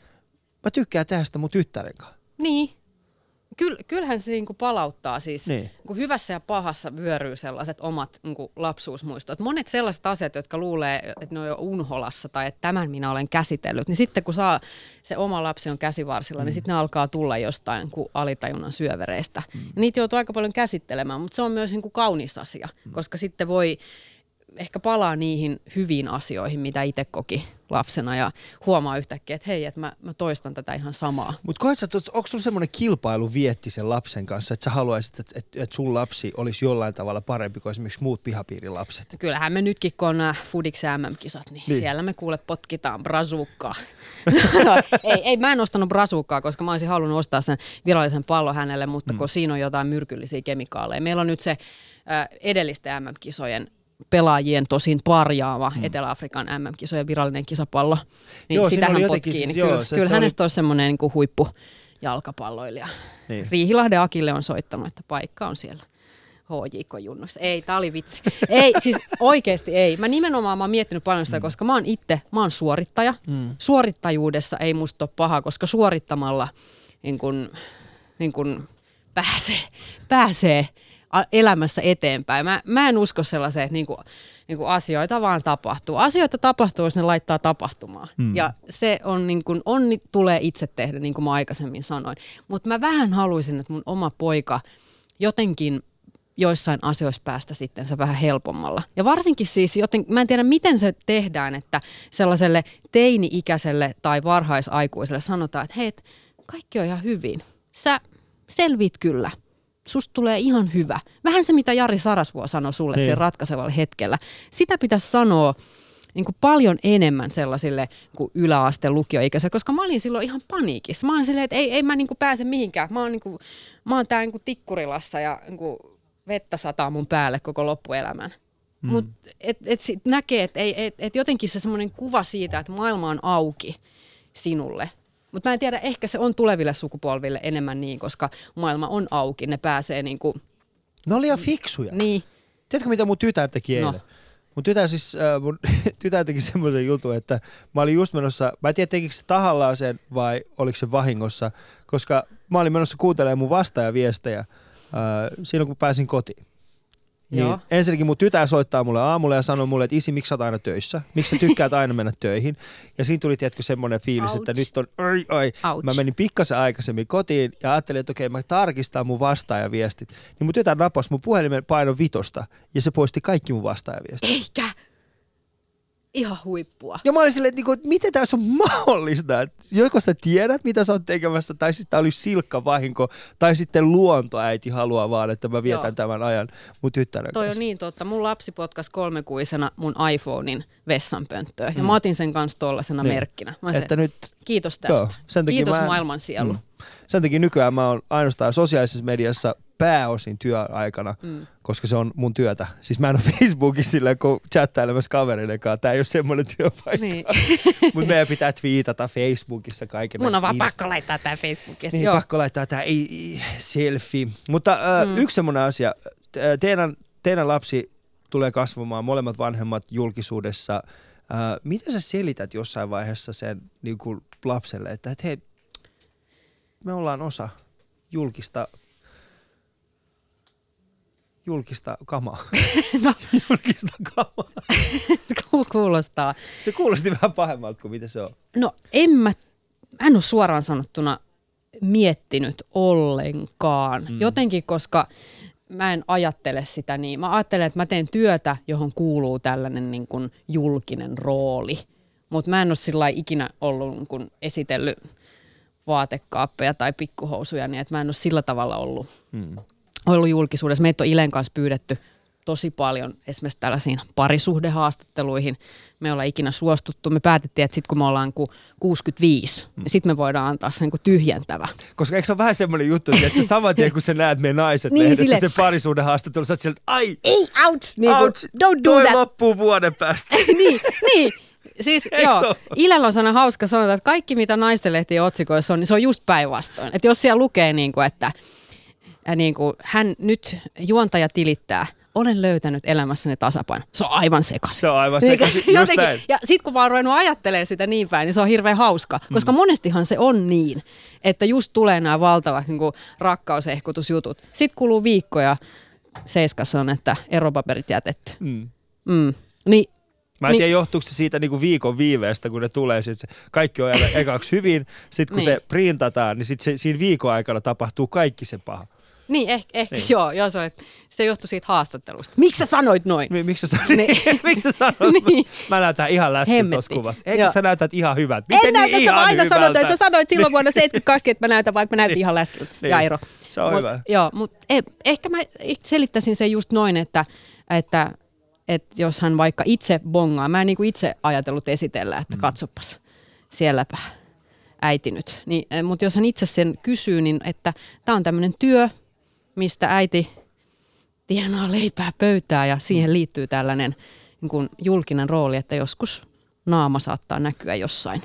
Speaker 3: mä tykkään tästä mun tyttären kanssa.
Speaker 1: Niin. Kyll, kyllähän se niinku palauttaa siis, niin. niinku hyvässä ja pahassa vyöryy sellaiset omat niinku lapsuusmuistot. Monet sellaiset asiat, jotka luulee, että ne on jo unholassa tai että tämän minä olen käsitellyt, niin sitten kun saa se oma lapsi on käsivarsilla, niin mm. niin sitten ne alkaa tulla jostain kuin alitajunnan syövereistä. Mm. Ja niitä joutuu aika paljon käsittelemään, mutta se on myös niinku kaunis asia, mm. koska sitten voi ehkä palaa niihin hyviin asioihin, mitä itse koki lapsena ja huomaa yhtäkkiä, että hei, että mä, mä toistan tätä ihan samaa.
Speaker 3: Mutta koet sä, onko sun semmoinen kilpailu vietti sen lapsen kanssa, että sä haluaisit, että, että, että sun lapsi olisi jollain tavalla parempi kuin esimerkiksi muut pihapiirilapset?
Speaker 1: Kyllähän me nytkin, kun on Fudix MM-kisat, niin, niin, siellä me kuule potkitaan brazuukkaa. no, ei, ei, mä en ostanut brazuukkaa, koska mä olisin halunnut ostaa sen virallisen pallon hänelle, mutta mm. kun siinä on jotain myrkyllisiä kemikaaleja. Meillä on nyt se äh, edellisten MM-kisojen pelaajien tosin parjaava hmm. Etelä-Afrikan MM-kisojen virallinen kisapallo. Niin
Speaker 3: Joo,
Speaker 1: sitä
Speaker 3: siinä oli
Speaker 1: hän
Speaker 3: jotenkin
Speaker 1: potkii.
Speaker 3: siis-
Speaker 1: Niin
Speaker 3: joo,
Speaker 1: kyllä,
Speaker 3: se-
Speaker 1: kyllä
Speaker 3: se
Speaker 1: hänestä
Speaker 3: oli-
Speaker 1: olisi semmoinen niin huippu jalkapalloilija.
Speaker 3: Niin.
Speaker 1: Riihilahden Akille on soittanut, että paikka on siellä. HJK Junnussa. Ei, tää oli vitsi. Ei, siis oikeasti ei. Mä nimenomaan mä oon miettinyt paljon sitä, koska mä oon itse, mä oon suorittaja. Mm. Suorittajuudessa ei musta ole paha, koska suorittamalla niin kun, niin kun pääsee, pääsee elämässä eteenpäin. Mä, mä en usko sellaiseen, että niin kuin, niin kuin asioita vaan tapahtuu. Asioita tapahtuu, jos ne laittaa tapahtumaan. Mm. Ja se on niin kuin, onni tulee itse tehdä, niin kuin mä aikaisemmin sanoin. Mutta mä vähän haluaisin, että mun oma poika jotenkin joissain asioissa päästä sitten se vähän helpommalla. Ja varsinkin siis, joten, mä en tiedä miten se tehdään, että sellaiselle teini-ikäiselle tai varhaisaikuiselle sanotaan, että hei, kaikki on ihan hyvin. Sä selvit kyllä. Susta tulee ihan hyvä. Vähän se, mitä Jari Sarasvuo sanoi sulle
Speaker 3: Niin.
Speaker 1: sen ratkaisevalla hetkellä. Sitä pitäisi sanoa niin kuin paljon enemmän sellaisille kuin yläaste lukioikäisille, koska mä olin silloin ihan paniikissa. Mä olin silleen, että ei, ei mä niin kuin pääse mihinkään. Mä oon, niin kuin, mä oon tää niin kuin tikkurilassa ja niin kuin vettä sataa mun päälle koko loppuelämän. Mm. Mutta et, et sit näkee, että et, et jotenkin se semmoinen kuva siitä, että maailma on auki sinulle. Mutta mä en tiedä, ehkä se on tuleville sukupolville enemmän niin, koska maailma on auki. Ne pääsee niin kuin,
Speaker 3: Ne oli ihan fiksuja.
Speaker 1: niin,
Speaker 3: Tiedätkö mitä mun tytär teki
Speaker 1: No.
Speaker 3: eilen? Mun tytär siis, äh, mun tytär teki semmoisen jutun, että mä olin just menossa, mä en tiedä tekikö se tahallaan sen vai oliko se vahingossa, koska mä olin menossa kuuntelemaan mun vastaajaviestejä äh, silloin kun pääsin kotiin. Niin
Speaker 1: Joo.
Speaker 3: ensinnäkin mun tytär soittaa mulle aamulla ja sanoo mulle, että isi, miksi sä oot aina töissä? Miksi sä tykkäät aina mennä töihin? Ja siinä tuli, tiedätkö, semmoinen fiilis,
Speaker 1: Ouch.
Speaker 3: että nyt on, ai, ai.
Speaker 1: Ouch.
Speaker 3: Mä menin pikkasen aikaisemmin kotiin ja ajattelin, että okei, mä tarkistan mun vastaajaviestit. Niin mun tytär nappasi mun puhelimen painon vitosta ja se poisti kaikki mun vastaajaviestit.
Speaker 1: eikä. Ihan huippua.
Speaker 3: Ja mä olin silleen, että, niinku, että miten tässä on mahdollista? Että joko sä tiedät, mitä sä oot tekemässä, tai sitten tää oli silkka vahinko, tai sitten luontoäiti haluaa vaan, että mä vietän
Speaker 1: Joo.
Speaker 3: tämän ajan mun tyttären
Speaker 1: Toi
Speaker 3: kanssa.
Speaker 1: on niin totta. Mun lapsi potkas kolmekuisena mun iPhonein vessanpönttöön. Ja mä otin sen kanssa tollasena
Speaker 3: Niin.
Speaker 1: merkkinä. Mä
Speaker 3: Että
Speaker 1: se,
Speaker 3: nyt
Speaker 1: kiitos tästä.
Speaker 3: Joo, sen
Speaker 1: kiitos
Speaker 3: mä en-
Speaker 1: maailman sielu.
Speaker 3: Mm. Sen takia nykyään mä oon ainoastaan sosiaalisessa mediassa pääosin työaikana, mm. koska se on mun työtä. Siis mä en ole Facebookissa silleen, kun chattailemassa kavereiden kanssa. Tää ei ole semmoinen työpaikka.
Speaker 1: Niin.
Speaker 3: Mutta meidän pitää twiitata Facebookissa kaiken.
Speaker 1: Mun on vaan
Speaker 3: Insta-
Speaker 1: pakko laittaa tää Facebookista.
Speaker 3: Niin,
Speaker 1: Joo.
Speaker 3: pakko laittaa tää ei, ei, selfie. Mutta äh, mm. yksi semmoinen asia. Te- Teidän, teidän lapsi tulee kasvamaan, molemmat vanhemmat julkisuudessa. Äh, miten sä selität jossain vaiheessa sen niin kuin lapselle, että et hei, me ollaan osa julkista julkista kamaa.
Speaker 1: No.
Speaker 3: julkista kamaa.
Speaker 1: Kuulostaa.
Speaker 3: Se kuulosti vähän pahemmalta kuin mitä se on.
Speaker 1: No en mä, mä en ole suoraan sanottuna miettinyt ollenkaan. Mm. Jotenkin, koska mä en ajattele sitä niin. Mä ajattelen, että mä teen työtä, johon kuuluu tällainen niin kuin julkinen rooli. Mutta mä en ole sillä ikinä ollut niin kuin esitellyt vaatekaappeja tai pikkuhousuja, niin että mä en ole sillä tavalla ollut,
Speaker 3: Mm.
Speaker 1: Ollut julkisuudessa. Meitä on Ilen kanssa pyydetty tosi paljon esimerkiksi tällaisiin parisuhdehaastatteluihin. Me ollaan ikinä suostuttu. Me päätettiin, että sitten kun me ollaan ku 65, mm. niin sitten me voidaan antaa se niinku tyhjentävä.
Speaker 3: Koska eikö se ole vähän semmoinen juttu, että sä saman tien kun sä näet meidän naiset
Speaker 1: Niin,
Speaker 3: lehdessä
Speaker 1: silleen-
Speaker 3: se parisuuden haastattelu, sä oot siellä, ai,
Speaker 1: Ei, ouch! Niin
Speaker 3: ouch,
Speaker 1: don't do
Speaker 3: toi
Speaker 1: that.
Speaker 3: loppuu vuoden päästä.
Speaker 1: niin, niin. Siis
Speaker 3: Eikö
Speaker 1: joo,
Speaker 3: oo?
Speaker 1: Ilellä on sellainen hauska sanota, että kaikki mitä naistenlehtien otsikoissa on, niin se on just päinvastoin. Että jos siellä lukee niin kuin, että ja niin kuin, hän nyt juontaja tilittää, olen löytänyt elämässäni tasapaino. Se on aivan sekaisin.
Speaker 3: Se on aivan
Speaker 1: Niin,
Speaker 3: sekaisin, just
Speaker 1: jotenkin.
Speaker 3: näin.
Speaker 1: Ja sitten kun mä oon ruvennut ajattelemaan sitä niin päin, niin se on hirveän hauska. Koska
Speaker 3: Mm.
Speaker 1: monestihan se on niin, että just tulee nämä valtavat niin kuin rakkausehkutusjutut. Sitten kuluu viikkoja, seiskassa on, että eropaperit jätetty.
Speaker 3: Mm.
Speaker 1: Mm. Niin,
Speaker 3: Mä en
Speaker 1: Niin-
Speaker 3: tiedä, johtuuko se siitä niinku viikon viiveestä, kun ne tulee, sit se, kaikki on ekaksi hyvin, sitten kun
Speaker 1: Niin.
Speaker 3: se printataan, niin sit se, siinä viikon aikana tapahtuu kaikki se paha.
Speaker 1: Niin, ehkä, ehkä
Speaker 3: Niin.
Speaker 1: joo, joo se, oli, se johtui siitä haastattelusta. Miksi sä sanoit noin?
Speaker 3: Mi- Miksi sä,
Speaker 1: Niin.
Speaker 3: miksi sä sanot?
Speaker 1: Niin.
Speaker 3: Mä näytän ihan läskin tuossa kuvassa. Eikö
Speaker 1: Joo.
Speaker 3: sä näytät ihan hyvät?
Speaker 1: en
Speaker 3: Miten
Speaker 1: näytä,
Speaker 3: niin
Speaker 1: sä
Speaker 3: ihan
Speaker 1: aina
Speaker 3: hyvältä?
Speaker 1: sanoit, että sä sanoit silloin vuonna 72, että mä näytän, vaikka mä näytin
Speaker 3: Niin.
Speaker 1: ihan läskiltä,
Speaker 3: Niin.
Speaker 1: Jairo.
Speaker 3: Se on
Speaker 1: Mut,
Speaker 3: hyvä.
Speaker 1: Joo, mutta e, ehkä mä selittäisin sen just noin, että, että, että jos hän vaikka itse bongaa, mä en niin kuin itse ajatellut esitellä, että mm. katsopas, sielläpä äiti nyt. Niin, mutta jos hän itse sen kysyy, niin että tämä on tämmöinen työ, mistä äiti tienaa leipää pöytää ja siihen liittyy tällainen niin kuin julkinen rooli, että joskus naama saattaa näkyä jossain.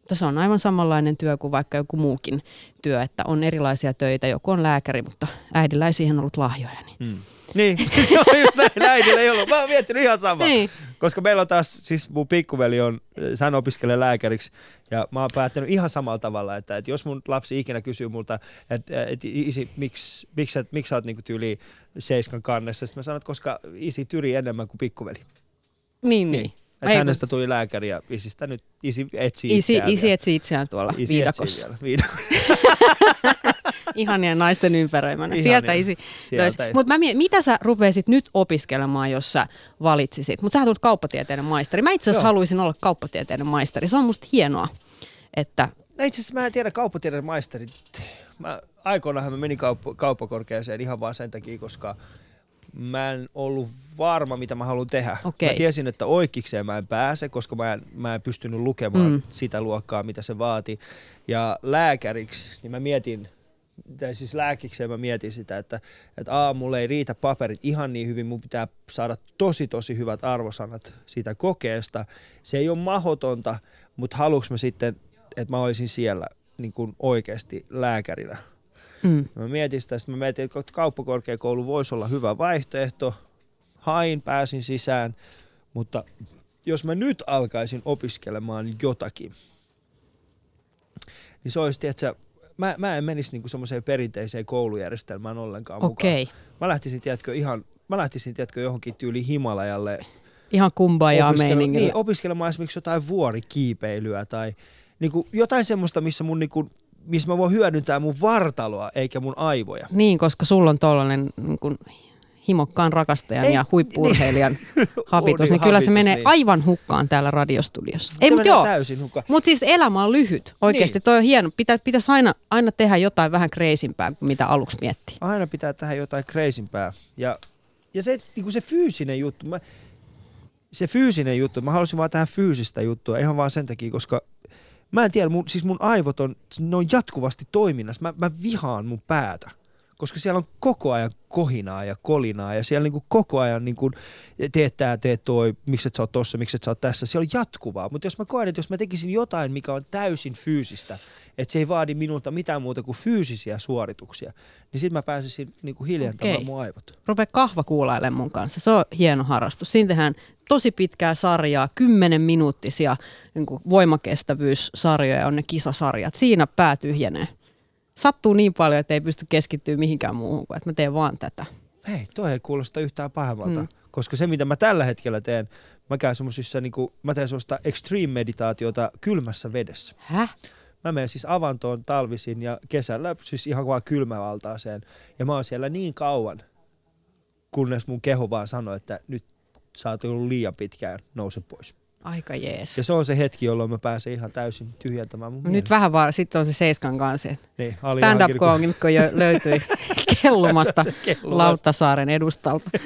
Speaker 1: Mutta se on aivan samanlainen työ kuin vaikka joku muukin työ, että on erilaisia töitä. Joku on lääkäri, mutta äidillä ei siihen ollut lahjoja. Niin.
Speaker 3: Mm. Niin, se on just näin, äidillä ei ollut. Mä oon miettinyt ihan sama.
Speaker 1: Niin.
Speaker 3: Koska meillä on taas, siis mun pikkuveli on, hän opiskelee lääkäriksi ja mä oon päättänyt ihan samalla tavalla, että, että jos mun lapsi ikinä kysyy multa, että, että isi, miksi, miksi, miksi, miksi sä oot niinku tyyli seiskan kannessa, sitten mä sanon, että koska isi tyri enemmän kuin pikkuveli.
Speaker 1: Niin, niin.
Speaker 3: Niin. Että
Speaker 1: Ei,
Speaker 3: hänestä tuli lääkäri ja isistä nyt isi etsii
Speaker 1: Isi,
Speaker 3: itseään
Speaker 1: isi
Speaker 3: vielä.
Speaker 1: etsi itseään tuolla
Speaker 3: Isi
Speaker 1: viidakossa.
Speaker 3: etsii vielä. Viidakossa.
Speaker 1: Ihania naisten ympäröimänä.
Speaker 3: Ihania.
Speaker 1: Sieltä isi
Speaker 3: Sieltä.
Speaker 1: Mutta mä mietin, mitä sä rupeisit nyt opiskelemaan, jos sä valitsisit? Mutta sä tulet kauppatieteiden maisteri. Mä itse asiassa haluaisin olla kauppatieteiden maisteri. Se on musta hienoa, että
Speaker 3: No itse asiassa mä en tiedä kauppatieteen maisterit. Mä, aikoinaanhan mä menin kauppa, kauppakorkeaseen ihan vaan sen takia, koska mä en ollut varma, mitä mä haluan tehdä.
Speaker 1: Okei.
Speaker 3: Mä tiesin, että oikeikseen mä en pääse, koska mä en, mä en pystynyt lukemaan
Speaker 1: mm.
Speaker 3: sitä luokkaa, mitä se vaati. Ja lääkäriksi, niin mä mietin, tai siis lääkikseen mä mietin sitä, että, että aamulla ei riitä paperit ihan niin hyvin, mun pitää saada tosi tosi hyvät arvosanat siitä kokeesta. Se ei ole mahdotonta, mutta haluuks mä sitten, että mä olisin siellä niin kuin oikeasti lääkärinä.
Speaker 1: mm,
Speaker 3: Mä mietin sitä, sitten mä mietin, että kauppakorkeakoulu voisi olla hyvä vaihtoehto. Hain, pääsin sisään, mutta jos mä nyt alkaisin opiskelemaan jotakin, niin se olisi, että mä, mä en menisi niinku semmoiseen perinteiseen koulujärjestelmään ollenkaan mukaan.
Speaker 1: okei.
Speaker 3: Mä lähtisin, tiedätkö, ihan, mä lähtisin, tiedätkö, johonkin tyyli Himalajalle
Speaker 1: Ihan kumbajaa meiningillä.
Speaker 3: niin, opiskelemaan esimerkiksi jotain vuorikiipeilyä tai niinku jotain semmoista, missä mun niinku, missä mä voin hyödyntää mun vartaloa eikä mun aivoja.
Speaker 1: Niin, koska sulla on tollainen niin kuin, himokkaan rakastajan
Speaker 3: Ei,
Speaker 1: ja huippuurheilijan habitus,
Speaker 3: Uuden
Speaker 1: niin kyllä se
Speaker 3: habitus,
Speaker 1: menee
Speaker 3: niin.
Speaker 1: aivan hukkaan täällä radiostudiossa. Ei, mutta joo.
Speaker 3: täysin hukkaan.
Speaker 1: Mutta siis elämä on lyhyt. Oikeasti
Speaker 3: Niin.
Speaker 1: toi on hieno. Pitä, pitäisi aina, aina tehdä jotain vähän kreisimpää mitä aluksi miettii.
Speaker 3: Aina pitää tehdä jotain kreisimpää. Ja, ja se, niinku se fyysinen juttu, mä, se fyysinen juttu, mä halusin vaan tehdä fyysistä juttua ihan vaan sen takia, koska mä en tiedä, mun, siis mun aivot on, ne on jatkuvasti toiminnassa. Mä, mä vihaan mun päätä, koska siellä on koko ajan kohinaa ja kolinaa ja siellä niinku koko ajan niinku, teet tää, teet toi, miksi et sä oot tossa, miksi et sä oot tässä. Se on jatkuvaa, mutta jos mä koen, että jos mä tekisin jotain, mikä on täysin fyysistä, että se ei vaadi minulta mitään muuta kuin fyysisiä suorituksia, niin sit mä pääsisin niinku hiljentamaan
Speaker 1: Okei.
Speaker 3: mun aivot.
Speaker 1: Rupea kahva kuulailemaan mun kanssa. Se on hieno harrastus. Siinä tehdään tosi pitkää sarjaa, 10 minuuttisia niin kuin voimakestävyyssarjoja on ne kisasarjat. Siinä pää tyhjenee. Sattuu niin paljon, että ei pysty keskittyä mihinkään muuhun kuin, että mä teen vaan tätä.
Speaker 3: Hei, toi ei kuulosta yhtään pahemmalta.
Speaker 1: Mm.
Speaker 3: Koska se, mitä mä tällä hetkellä teen, mä käyn semmosissa, niinku, mä teen semmoista extreme-meditaatiota kylmässä vedessä.
Speaker 1: Häh?
Speaker 3: Mä menen siis avantoon talvisin ja kesällä siis ihan vaan kylmävaltaaseen. Ja mä oon siellä niin kauan, kunnes mun keho vaan sanoo, että nyt sä oot ollut liian pitkään, nouse pois.
Speaker 1: Aika jees.
Speaker 3: Ja se on se hetki, jolloin mä pääsen ihan täysin tyhjentämään mun
Speaker 1: Nyt
Speaker 3: mielen.
Speaker 1: vähän vaan, sitten on se Seiskan kanssa.
Speaker 3: niin, Ali
Speaker 1: Stand-up
Speaker 3: Hankiri,
Speaker 1: koomikko jo löytyi kellumasta
Speaker 3: Kellumasta.
Speaker 1: Lauttasaaren edustalta.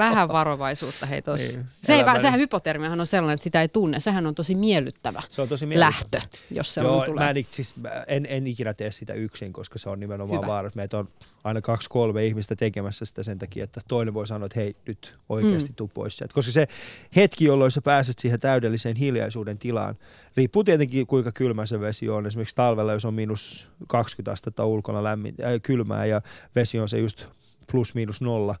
Speaker 1: Vähän varovaisuutta hei tossa.
Speaker 3: Niin,
Speaker 1: Se ei, sehän hypotermiahan on sellainen, että sitä ei tunne. Sehän on tosi miellyttävä
Speaker 3: Se on tosi miellyttävä.
Speaker 1: lähtö, jos se
Speaker 3: Joo,
Speaker 1: on tulee.
Speaker 3: mä en, siis, en, en ikinä tee sitä yksin, koska se on nimenomaan
Speaker 1: Hyvä.
Speaker 3: vaara. että Meitä on aina kaksi, kolme ihmistä tekemässä sitä sen takia, että toinen voi sanoa, että hei, nyt oikeasti
Speaker 1: mm.
Speaker 3: tuu pois sieltä. Koska se hetki, jolloin sä pääset siihen täydelliseen hiljaisuuden tilaan, riippuu tietenkin kuinka kylmä se vesi on. Esimerkiksi talvella, jos on miinus 20 astetta ulkona lämmin, äh, kylmää ja vesi on se just plus miinus nolla,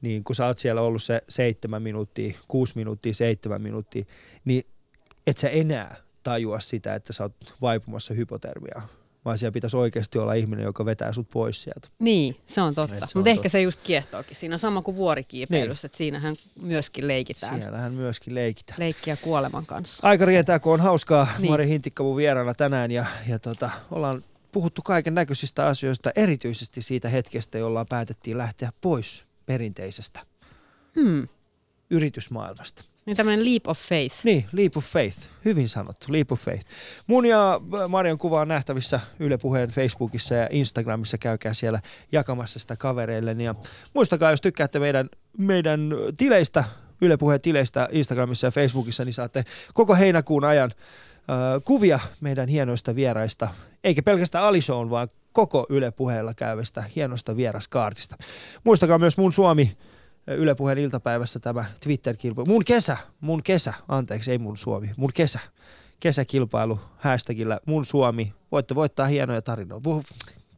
Speaker 3: niin kun sä oot siellä ollut se seitsemän minuuttia, kuusi minuuttia, seitsemän minuuttia, niin et sä enää tajua sitä, että sä oot vaipumassa hypotermiaan. Vaan siellä pitäisi oikeasti olla ihminen, joka vetää sut pois sieltä.
Speaker 1: Niin, se on totta. Mutta ehkä se just kiehtookin. Siinä on sama kuin vuorikiipeilyssä,
Speaker 3: Niin.
Speaker 1: että siinähän myöskin leikitään.
Speaker 3: Siellähän myöskin leikitään.
Speaker 1: Leikkiä kuoleman kanssa.
Speaker 3: Aika rientää, kun on hauskaa. Niin. Mari Hintikka mun vieraana tänään ja, ja tota, ollaan puhuttu kaiken näköisistä asioista, erityisesti siitä hetkestä, jolla päätettiin lähteä pois perinteisestä
Speaker 1: Hmm.
Speaker 3: yritysmaailmasta.
Speaker 1: Niin tämmöinen leap of faith.
Speaker 3: Niin, Leap of Faith. Hyvin sanottu, Leap of Faith. Mun ja Marion kuva on nähtävissä Yle Puheen Facebookissa ja Instagramissa. Käykää siellä jakamassa sitä kavereille. Ja muistakaa, jos tykkäätte meidän, meidän tileistä, Yle Puheen tileistä Instagramissa ja Facebookissa, niin saatte koko heinäkuun ajan kuvia meidän hienoista vieraista, eikä pelkästään Alisoon, vaan koko Yle puheella käyvästä hienosta vieraskaartista. Muistakaa myös mun Suomi Yle puheen iltapäivässä tämä Twitter-kilpailu. Mun kesä, mun kesä, anteeksi, ei mun Suomi, mun kesä. Kesäkilpailu hashtagillä mun Suomi. Voitte voittaa hienoja tarinoita.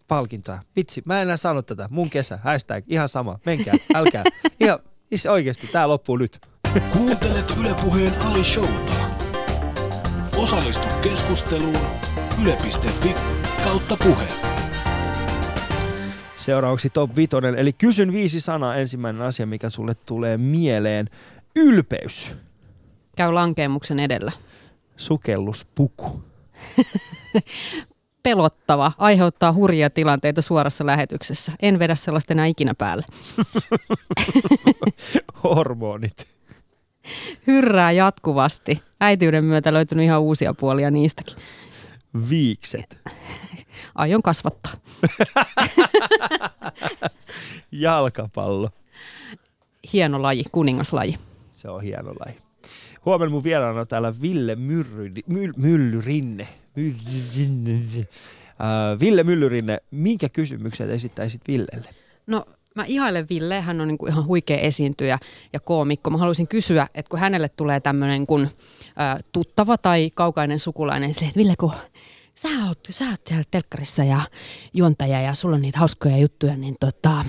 Speaker 3: Palkintoja. Vitsi, mä en enää sano tätä. Mun kesä, hashtag, ihan sama. Menkää, älkää. Ihan, Is oikeasti, tää loppuu nyt.
Speaker 2: Kuuntelet Yle Puheen Ali Showta. Osallistu keskusteluun yle.fi kautta puhe.
Speaker 3: Seuraavaksi top vitonen, eli kysyn viisi sanaa. Ensimmäinen asia, mikä sulle tulee mieleen. Ylpeys.
Speaker 1: Käy lankeemuksen edellä.
Speaker 3: Sukelluspuku.
Speaker 1: pelottava, aiheuttaa hurjia tilanteita suorassa lähetyksessä. En vedä sellaista enää ikinä päälle.
Speaker 3: Hormonit.
Speaker 1: Hyrrää jatkuvasti. Äitiyden myötä löytynyt ihan uusia puolia niistäkin.
Speaker 3: Viikset.
Speaker 1: Aion kasvattaa.
Speaker 3: Jalkapallo.
Speaker 1: Hieno laji, kuningaslaji.
Speaker 3: Se on hieno laji. Huomenna mun vieraana on täällä Ville Myrry, Myll, Myllyrinne. Myllyrinne. Uh, Ville Myllyrinne, minkä kysymykset esittäisit Villelle?
Speaker 1: No mä ihailen Ville, hän on niin kuin ihan huikea esiintyjä ja koomikko. Mä haluaisin kysyä, että kun hänelle tulee tämmöinen kun äh, tuttava tai kaukainen sukulainen, sille, että Ville, kun sä oot, sä oot siellä telkkarissa ja juontaja ja sulla on niitä hauskoja juttuja, niin tota,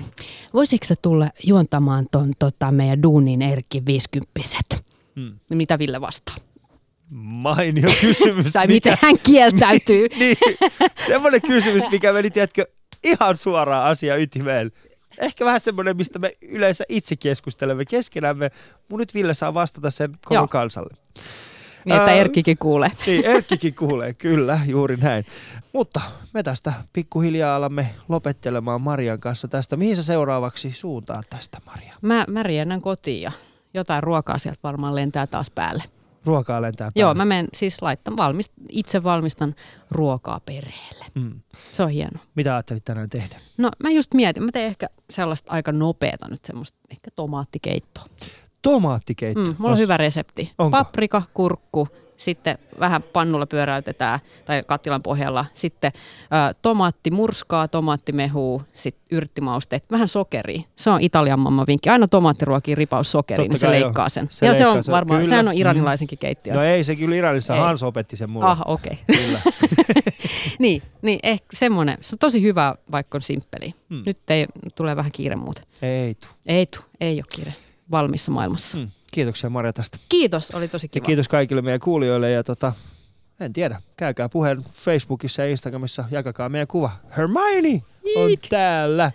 Speaker 1: voisitko sä tulla juontamaan ton tota, meidän Duunin Erkki 50 Hmm. Mitä Ville vastaa?
Speaker 3: Mainio kysymys.
Speaker 1: tai mikä... miten hän kieltäytyy.
Speaker 3: niin, semmoinen kysymys, mikä meni, tiedätkö, ihan suoraan asia ytimeen. Ehkä vähän semmoinen, mistä me yleensä itse keskustelemme keskenämme. Mun nyt Ville saa vastata sen koko Joo. kansalle.
Speaker 1: Niin, että Erkkikin kuulee.
Speaker 3: Niin, Erkkikin kuulee, kyllä, juuri näin. Mutta me tästä pikkuhiljaa alamme lopettelemaan Marian kanssa tästä. Mihin sä seuraavaksi suuntaan tästä, Maria?
Speaker 1: Mä, mä riennän kotiin ja jotain ruokaa sieltä varmaan lentää taas päälle.
Speaker 3: Ruokaa lentää päälle?
Speaker 1: Joo, mä menen siis laittan, valmist, itse valmistan ruokaa perheelle. Mm. Se on hieno.
Speaker 3: Mitä ajattelit tänään tehdä?
Speaker 1: No mä just mietin, mä teen ehkä sellaista aika nopeata nyt semmoista ehkä tomaattikeittoa.
Speaker 3: Tomaattikeitto? Mm,
Speaker 1: mulla on hyvä resepti. Onko? Paprika, kurkku, sitten vähän pannulla pyöräytetään tai kattilan pohjalla. Sitten ä, tomaatti murskaa, tomaattimehuu, sitten yrttimausteet, vähän sokeri. Se on Italian mamma vinkki. Aina tomaattiruokiin ripaus sokeri, niin se leikkaa sen. Se ja leikkaa, se on varmaan, sehän on iranilaisenkin keittiö.
Speaker 3: No ei, se kyllä Iranissa, ei. Hans opetti sen mulle.
Speaker 1: Ah, okei. Okay. Kyllä. niin, niin ehkä semmoinen. Se on tosi hyvä, vaikka on simppeli. Hmm. Nyt ei, tulee vähän kiire muuten.
Speaker 3: Ei tu.
Speaker 1: Ei tu, ei ole kiire valmissa maailmassa. Hmm.
Speaker 3: Kiitoksia Marja tästä.
Speaker 1: Kiitos, oli tosi kiva.
Speaker 3: Ja kiitos kaikille meidän kuulijoille ja tota, en tiedä, käykää puheen Facebookissa ja Instagramissa, jakakaa meidän kuva. Hermione on täällä.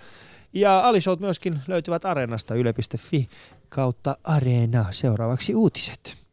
Speaker 3: Ja Alishout myöskin löytyvät Areenasta yle.fi kautta Areena. Seuraavaksi uutiset.